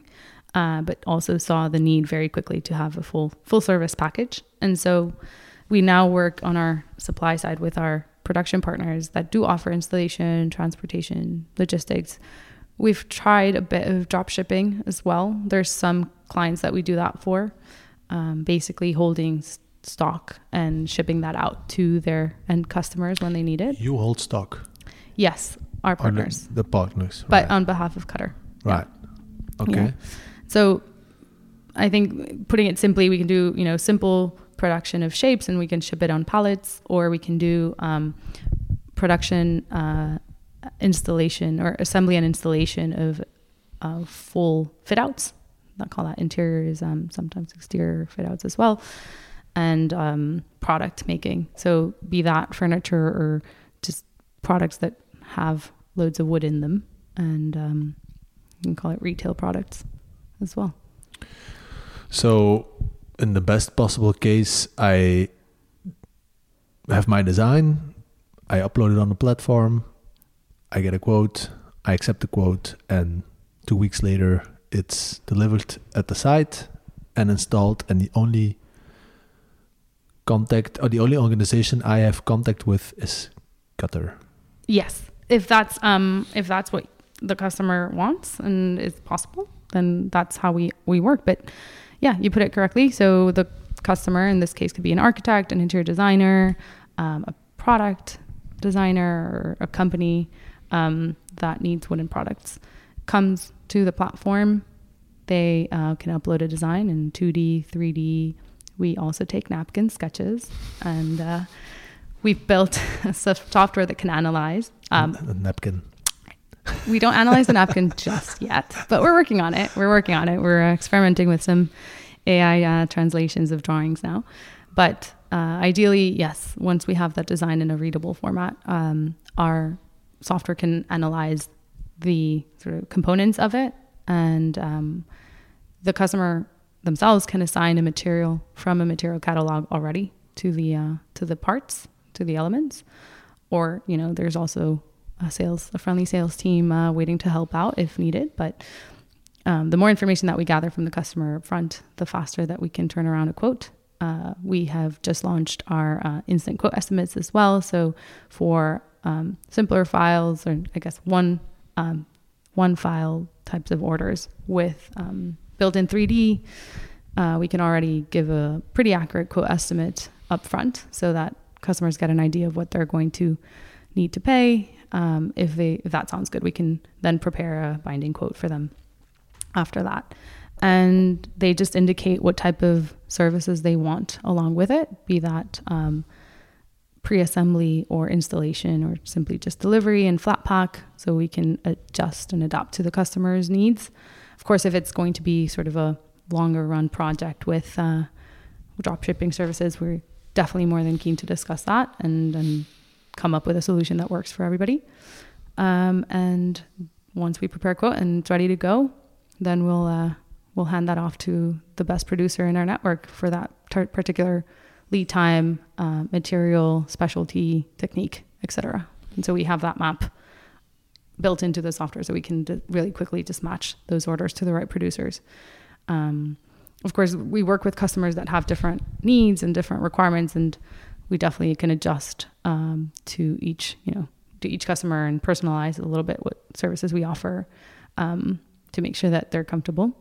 uh, but also saw the need very quickly to have a full full service package. And so we now work on our supply side with our production partners that do offer installation, transportation, logistics. We've tried a bit of drop shipping as well. There's some clients that we do that for, um, basically holding stock and shipping that out to their end customers when they need it. You hold stock. Yes, our on the- partners, The, partners. but right. on behalf of Cutr. right. Okay. Yeah. So I think putting it simply, we can do, you know, simple production of shapes and we can ship it on pallets, or we can do um, production, uh, installation, or assembly and installation of uh, full fit outs. Not call that interiors, um, sometimes exterior fit outs as well, and um, product making. So be that furniture or just products that have loads of wood in them, and um, you can call it retail products as well. So, in the best possible case, I have my design, I upload it on the platform, I get a quote, I accept the quote, and two weeks later, it's delivered at the site and installed. And the only contact or the only organization I have contact with is Cutr. Yes, if that's um if that's what the customer wants and is possible, then that's how we we work. But yeah, you put it correctly. So the customer in this case could be an architect, an interior designer, um, a product designer, or a company um, that needs wooden products comes to the platform. They uh, can upload a design in 2D, 3D. We also take napkin sketches and. Uh, We've built a software that can analyze. Um, a napkin. we don't analyze the napkin just yet, but we're working on it. We're working on it. We're experimenting with some AI uh, translations of drawings now. But uh, ideally, yes, once we have that design in a readable format, um, our software can analyze the sort of components of it, and um, the customer themselves can assign a material from a material catalog already to the uh, to the parts to the elements. Or you know there's also a sales a friendly sales team uh, waiting to help out if needed. But um, the more information that we gather from the customer up front the faster that we can turn around a quote. Uh, we have just launched our uh, instant quote estimates as well. So for um, simpler files or i guess one um, one file types of orders with um, built-in 3d uh, we can already give a pretty accurate quote estimate up front so that customers get an idea of what they're going to need to pay. Um, if they if that sounds good, we can then prepare a binding quote for them after that. And they just indicate what type of services they want along with it, be that um, pre-assembly or installation or simply just delivery and flat pack so we can adjust and adapt to the customer's needs. Of course, if it's going to be sort of a longer run project with uh, drop shipping services, we're definitely more than keen to discuss that and, and come up with a solution that works for everybody. Um, and once we prepare a quote and it's ready to go, then we'll uh, we'll hand that off to the best producer in our network for that particular lead time, uh, material, specialty, technique, etc. And so we have that map built into the software, so we can d- really quickly just match those orders to the right producers. Um, of course, we work with customers that have different needs and different requirements, and we definitely can adjust um, to each, you know, to each customer and personalize a little bit what services we offer um, to make sure that they're comfortable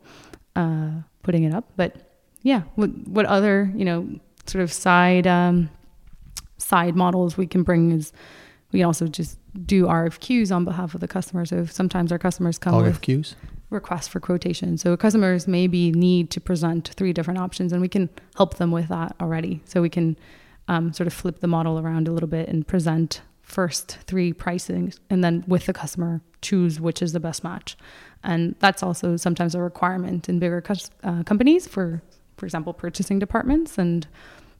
uh, putting it up. But yeah, what what other you know sort of side um, side models we can bring is we can also just do RFQs on behalf of the customer. So sometimes our customers come with RFQs. requests for quotation. So customers maybe need to present three different options, and we can help them with that already. So we can um, sort of flip the model around a little bit and present first three pricings, and then with the customer choose which is the best match. And that's also sometimes a requirement in bigger cus- uh, companies for, for example, purchasing departments, and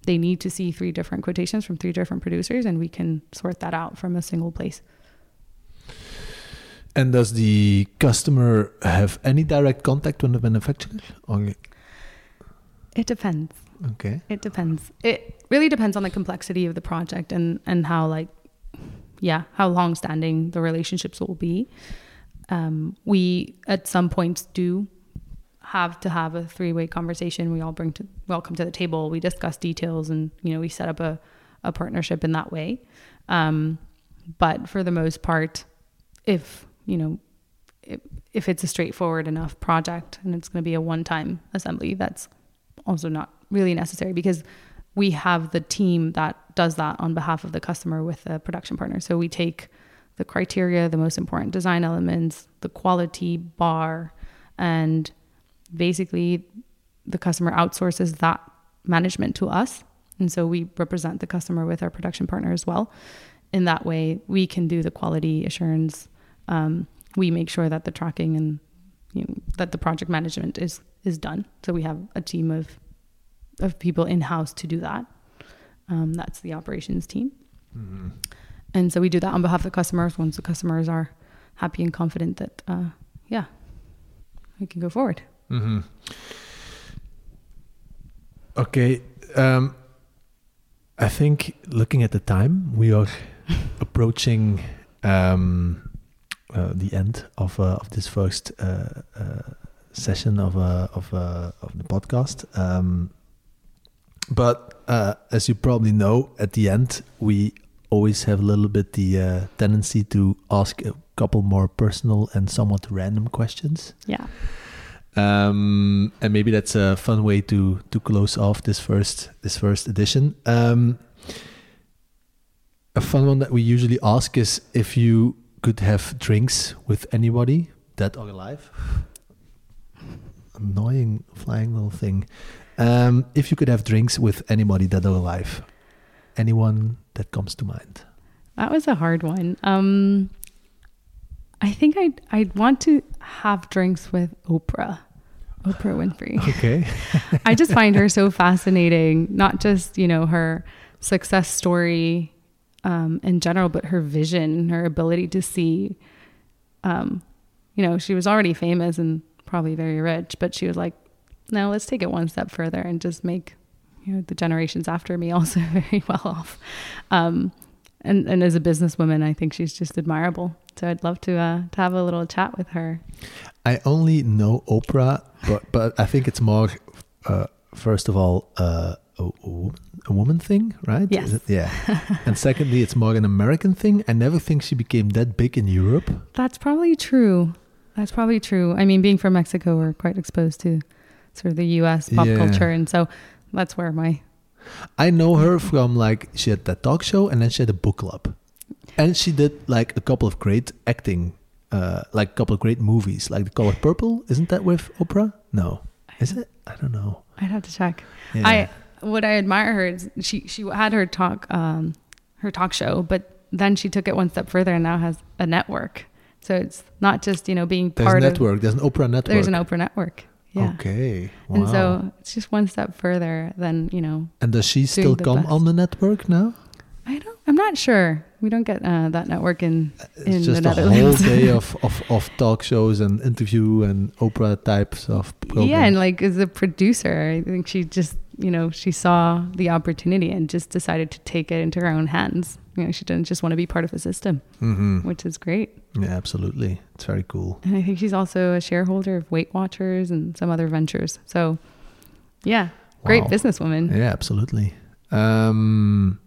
they need to see three different quotations from three different producers, and we can sort that out from a single place. And does the customer have any direct contact with the manufacturer? Or, It depends. okay. It depends. It really depends on the complexity of the project and and how like yeah how long standing the relationships will be. Um, we at some points do have to have a three way conversation. We all bring to welcome to the table. We discuss details and you know we set up a a partnership in that way. Um, but for the most part, if you know, if, if it's a straightforward enough project and it's going to be a one-time assembly, that's also not really necessary because we have the team that does that on behalf of the customer with a production partner. So we take the criteria, the most important design elements, the quality bar, and basically the customer outsources that management to us. And so we represent the customer with our production partner as well. In that way, we can do the quality assurance. Um, we make sure that the tracking and you know, that the project management is is done. So we have a team of of people in house to do that. Um, that's the operations team. Mm-hmm. And so we do that on behalf of the customers once the customers are happy and confident that, uh, yeah, we can go forward. Mm-hmm. Okay. Um, I think looking at the time, we are approaching um, uh, the end of uh, of this first uh, uh session of uh, of uh, of the podcast. Um, but as you probably know, at the end we always have a little bit the tendency to ask a couple more personal and somewhat random questions. Yeah. Um, and maybe that's a fun way to to close off this first this first edition. Um, a fun one that we usually ask is if you could have drinks with anybody, dead or alive. Annoying flying little thing. Um, if you could have drinks with anybody dead or alive, anyone that comes to mind. That was a hard one. Um, I think I'd I'd want to have drinks with Oprah. Oprah Winfrey. Okay. I just find her so fascinating, not just, you know, her success story um, in general, but her vision, her ability to see um, you know, she was already famous and probably very rich, but she was like, no, let's take it one step further and just make you know the generations after me also very well off. Um, and and as a businesswoman, I think she's just admirable. So I'd love to uh, to have a little chat with her. I only know Oprah, but but I think it's more uh, first of all uh, a, a, woman thing, right? Yes. Yeah. and secondly, it's more an American thing. I never think she became that big in Europe. That's probably true. That's probably true. I mean, being from Mexico, we're quite exposed to sort of the U.S. pop yeah. culture, and so that's where my I know her from like she had that talk show and then she had a book club, and she did like a couple of great acting, uh, like a couple of great movies, like The Color Purple. Isn't that with Oprah? No, is it? I don't know. I'd have to check. Yeah. I what I admire her is she she had her talk um her talk show, but then she took it one step further and now has a network. So it's not just you know being there's part a network. of there's an Oprah network. There's an Oprah network. Yeah. Okay. Wow. And so it's just one step further than, you know. And does she still come best. on the network now? I don't I'm not sure. We don't get uh, that network in in it's just the a whole day of, of, of talk shows and interview and Oprah types of programs. Yeah, and like as a producer, I think she just you know she saw the opportunity and just decided to take it into her own hands. You know, she didn't just want to be part of the system, mm-hmm. which is great. Yeah, absolutely. It's very cool. And I think she's also a shareholder of Weight Watchers and some other ventures. So, yeah, great wow. businesswoman. Yeah, absolutely. Um,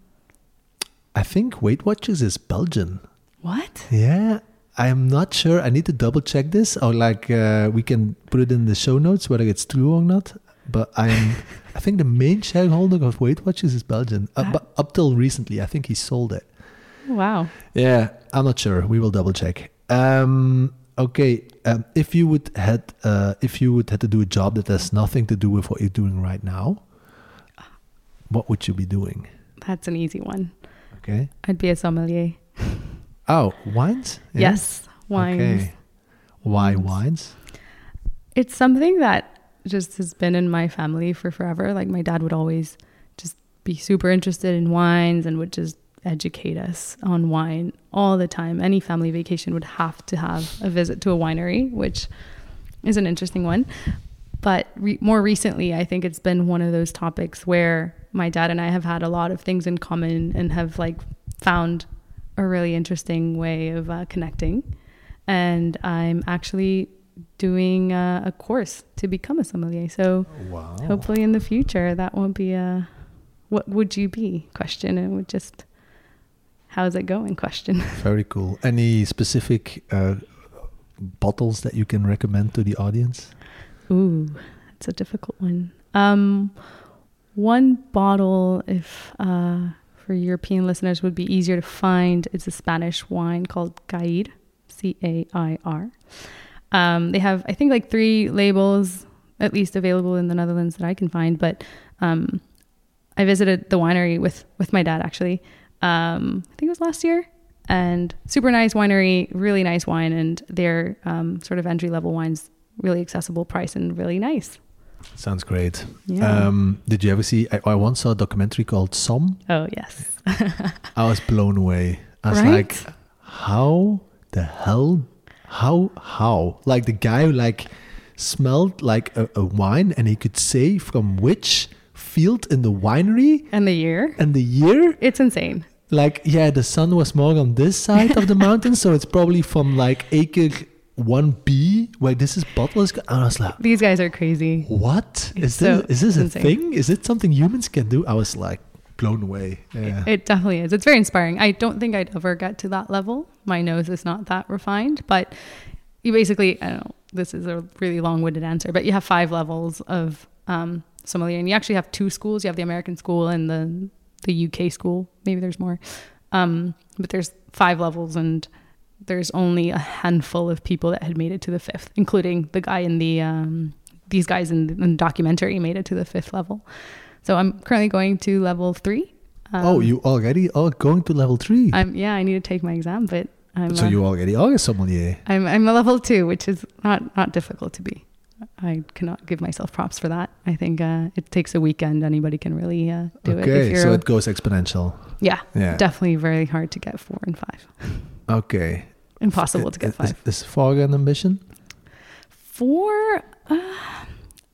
I think Weight Watchers is Belgian. What? Yeah, I'm not sure. I need to double check this, or like uh, we can put it in the show notes whether it's true or not. But I'm, I think the main shareholder of Weight Watchers is Belgian. Uh, but up till recently, I think he sold it. Wow. Yeah, I'm not sure. We will double check. Um, okay, um, if you would had uh, if you would had to do a job that has nothing to do with what you're doing right now, what would you be doing? That's an easy one. Okay. I'd be a sommelier. Oh, wines? Yeah. Yes, wines. Okay. Why wines? It's something that just has been in my family for forever. Like my dad would always just be super interested in wines and would just educate us on wine all the time. Any family vacation would have to have a visit to a winery, which is an interesting one. But re- more recently, I think it's been one of those topics where my dad and I have had a lot of things in common and have like found a really interesting way of uh, connecting. And I'm actually doing a, a, course to become a sommelier. So wow. hopefully in the future that won't be a what would you be question. It would just how's it going question. Very cool. Any specific uh, bottles that you can recommend to the audience? Ooh, that's a difficult one. Um, one bottle, if uh, for European listeners, would be easier to find. It's a Spanish wine called Cair, C A I R. Um, they have, I think, like three labels at least available in the Netherlands that I can find. But um, I visited the winery with with my dad actually. Um, I think it was last year, and super nice winery, really nice wine, and their um, sort of entry level wines, really accessible price and really nice. Sounds great. Yeah. Um, did you ever see? I, I once saw a documentary called SOMM. oh yes, I was blown away. I was Right? like, how the hell? How how? Like the guy like smelled like a, a wine and he could say from which field in the winery and the year, and the year. it's insane. Like yeah, the sun was more on this side of the mountain, so it's probably from like acre one B where this is bottle is. And I was like, These guys are crazy. what is It's is so- this? Is this a thing? Is it something humans can do? I was like blown away. Yeah. It definitely is. It's very inspiring. I don't think I'd ever get to that level. My nose is not that refined, but you basically, I don't know, this is a really long winded answer, but you have five levels of um, sommelier, and you actually have two schools. You have the American school and the the UK school. Maybe there's more, um, but there's five levels, and there's only a handful of people that had made it to the fifth, including the guy in the um, these guys in the, in the documentary made it to the fifth level. So I'm currently going to level three. oh, Um, you already are going to level three. I'm yeah, I need to take my exam, but I'm so uh, you already are a sommelier. I'm I'm a level two, which is not not difficult to be. I cannot give myself props for that. I think uh, it takes a weekend. Anybody can really uh, do it. Okay, so it goes exponential. yeah, Yeah. definitely very hard to get four and five. Okay. Impossible to get five. Is, is four an ambition? Four, uh,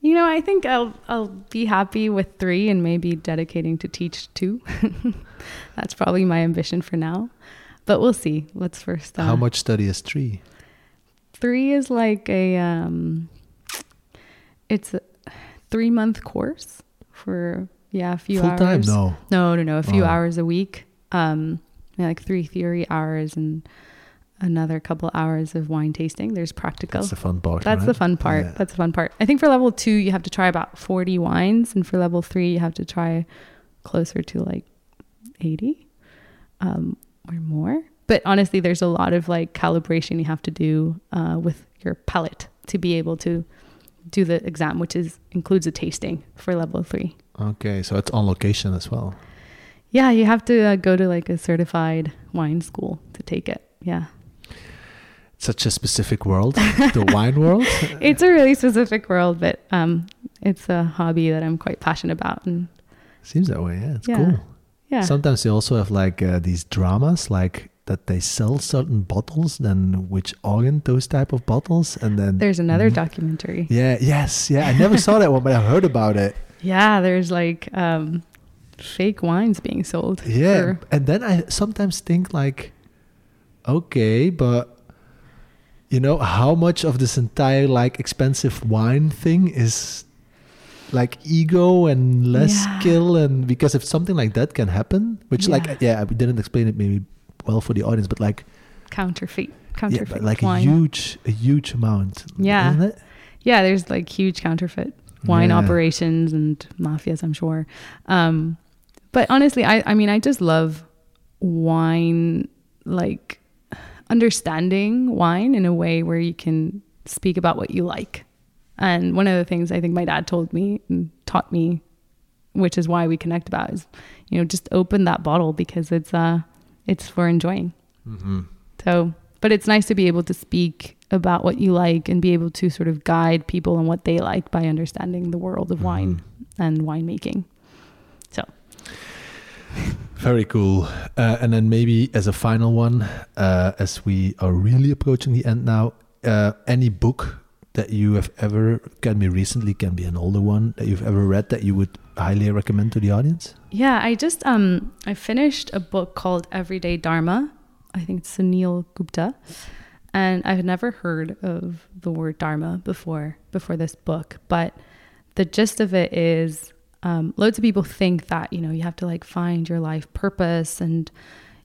you know, I think I'll I'll be happy with three and maybe dedicating to teach two. That's probably my ambition for now, but we'll see. Let's first. Uh, How much study is three? Three is like a um, it's a three month course for yeah a few Full hours. time? No. no, no, no, a few Oh. hours a week. Um, like three theory hours and another couple hours of wine tasting. There's practical. That's the fun part. That's the fun part. Yeah. That's the fun part. I think for level two, you have to try about 40 wines, and for level three, you have to try closer to like 80 um, or more. But honestly, there's a lot of like calibration you have to do uh, with your palate to be able to do the exam, which is includes a tasting for level three. Okay, so it's on location as well. Yeah, you have to uh, go to like a certified wine school to take it. Yeah. Such a specific world, the wine world. It's a really specific world, but um, it's a hobby that I'm quite passionate about. And Seems that way. Yeah, it's Yeah. cool. yeah. Sometimes they also have like uh, these dramas, like that they sell certain bottles, then which aren't those type of bottles, and then There's another Mhm. documentary. Yeah. Yes. Yeah. I never saw that one, but I heard about it. Yeah, there's like um, fake wines being sold. Yeah. for- And then I sometimes think like, okay, but you know, how much of this entire like expensive wine thing is like ego and less Yeah. skill and because if something like that can happen, which Yeah. like yeah, we didn't explain it maybe well for the audience, but like counterfeit, counterfeit but like wine. a huge a huge amount. Yeah. Yeah, there's like huge counterfeit wine Yeah. operations and mafias, I'm sure. Um, but honestly, I, I mean, I just love wine, like understanding wine in a way where you can speak about what you like. And one of the things I think my dad told me and taught me, which is why we connect about, is you know just open that bottle because it's uh it's for enjoying. Mhm. So, but it's nice to be able to speak about what you like and be able to sort of guide people on what they like by understanding the world of wine Mhm. and winemaking. So, Very cool. Uh, and then maybe as a final one, uh, as we are really approaching the end now, uh, any book that you have ever can be recently, can be an older one that you've ever read that you would highly recommend to the audience. yeah, I just um I finished a book called Everyday Dharma. I think it's Suneel Gupta. And I've never heard of the word dharma before before this book, but the gist of it is um, loads of people think that you know you have to like find your life purpose and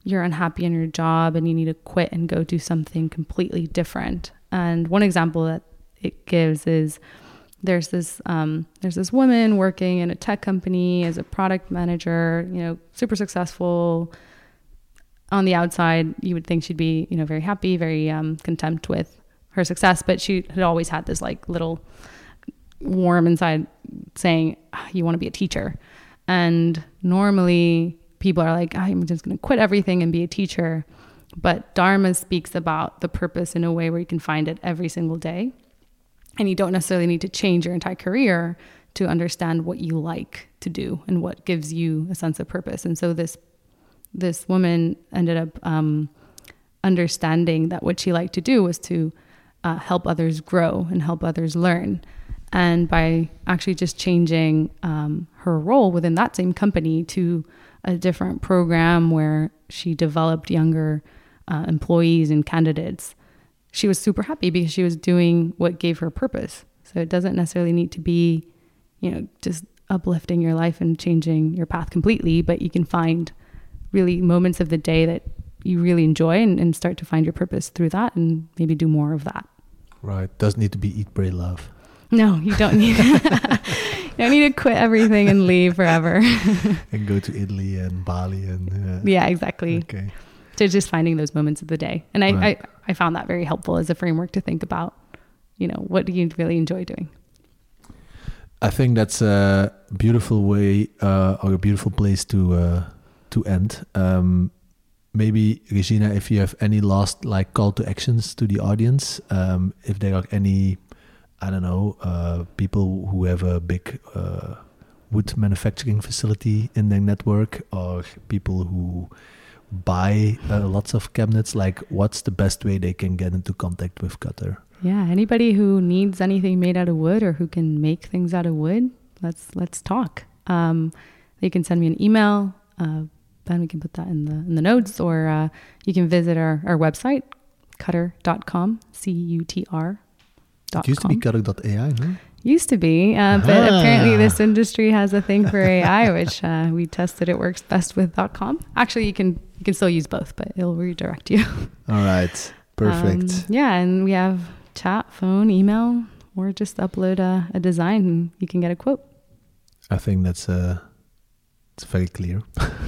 you're unhappy in your job and you need to quit and go do something completely different. And one example that it gives is there's this um, there's this woman working in a tech company as a product manager, you know, super successful. On the outside, you would think she'd be, you know, very happy, very um, content with her success, but she had always had this like little warm inside saying, ah, "You want to be a teacher," and normally people are like, I'm just going to quit everything and be a teacher. But Dharma speaks about the purpose in a way where you can find it every single day. And you don't necessarily need to change your entire career to understand what you like to do and what gives you a sense of purpose. And so this this woman ended up um, understanding that what she liked to do was to uh, help others grow and help others learn. And by actually just changing um, her role within that same company to a different program where she developed younger uh, employees and candidates, she was super happy because she was doing what gave her purpose. So it doesn't necessarily need to be, you know, just uplifting your life and changing your path completely, but you can find really moments of the day that you really enjoy and, and start to find your purpose through that and maybe do more of that. Right. Doesn't need to be eat, pray, love. No, you don't need. you don't need to quit everything and leave forever. and go to Italy and Bali and. Uh, yeah, exactly. Okay. To just finding those moments of the day, and I, Right. I I found that very helpful as a framework to think about. You know, what do you really enjoy doing? I think that's a beautiful way uh, or a beautiful place to uh, to end. Um, maybe Regina, if you have any last like call to actions to the audience, um, if there are any, I don't know, uh, people who have a big uh, wood manufacturing facility in their network, or people who buy uh, lots of cabinets, like what's the best way they can get into contact with Cutr? Yeah, anybody who needs anything made out of wood or who can make things out of wood, let's let's talk. Um, you can send me an email. Uh, we can put that in the in the notes, or uh, you can visit our, our website, cutr.com, c u t r. It used to be Cutr.ai, no? Used to be, uh, but Ah. apparently this industry has a thing for AI, which uh, we tested. It works best with .com. Actually, you can you can still use both, but it'll redirect you. All right, perfect. Um, yeah, and we have chat, phone, email, or just upload a, a design and you can get a quote. I think that's uh, it's very clear.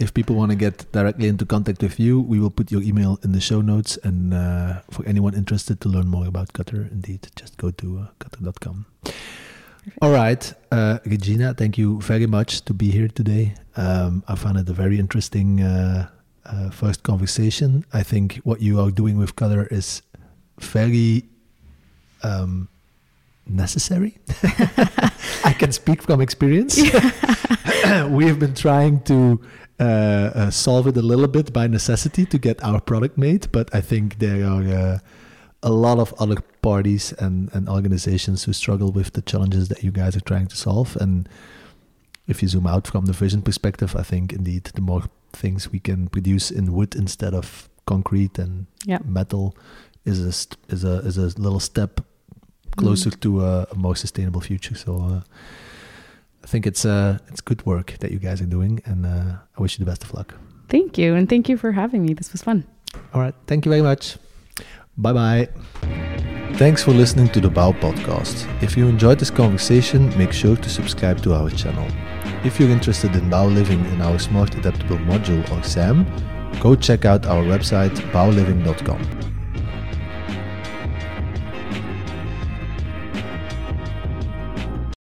if people want to get directly into contact with you, we will put your email in the show notes. And uh, for anyone interested to learn more about Cutr, indeed, just go to uh, cutr.com. All right, uh, Regina, thank you very much to be here today. Um, I found it a very interesting uh, uh, first conversation. I think what you are doing with Cutr is very um, necessary. I can speak from experience. we have been trying to uh, uh, solve it a little bit by necessity to get our product made, but I think there are uh, a lot of other parties and, and organizations who struggle with the challenges that you guys are trying to solve. And if you zoom out from the vision perspective, I think indeed the more things we can produce in wood instead of concrete and Yeah. metal is a is a is a little step closer to a, a more sustainable future. So uh, I think it's uh it's good work that you guys are doing, and uh, I wish you the best of luck. Thank you. And thank you for having me. This was fun. All right, thank you very much. Bye bye. Thanks for listening to the Bao podcast. If you enjoyed this conversation, make sure to subscribe to our channel. If you're interested in Bao Living in our Smart Adaptable Module or SAM, go check out our website baoliving.com.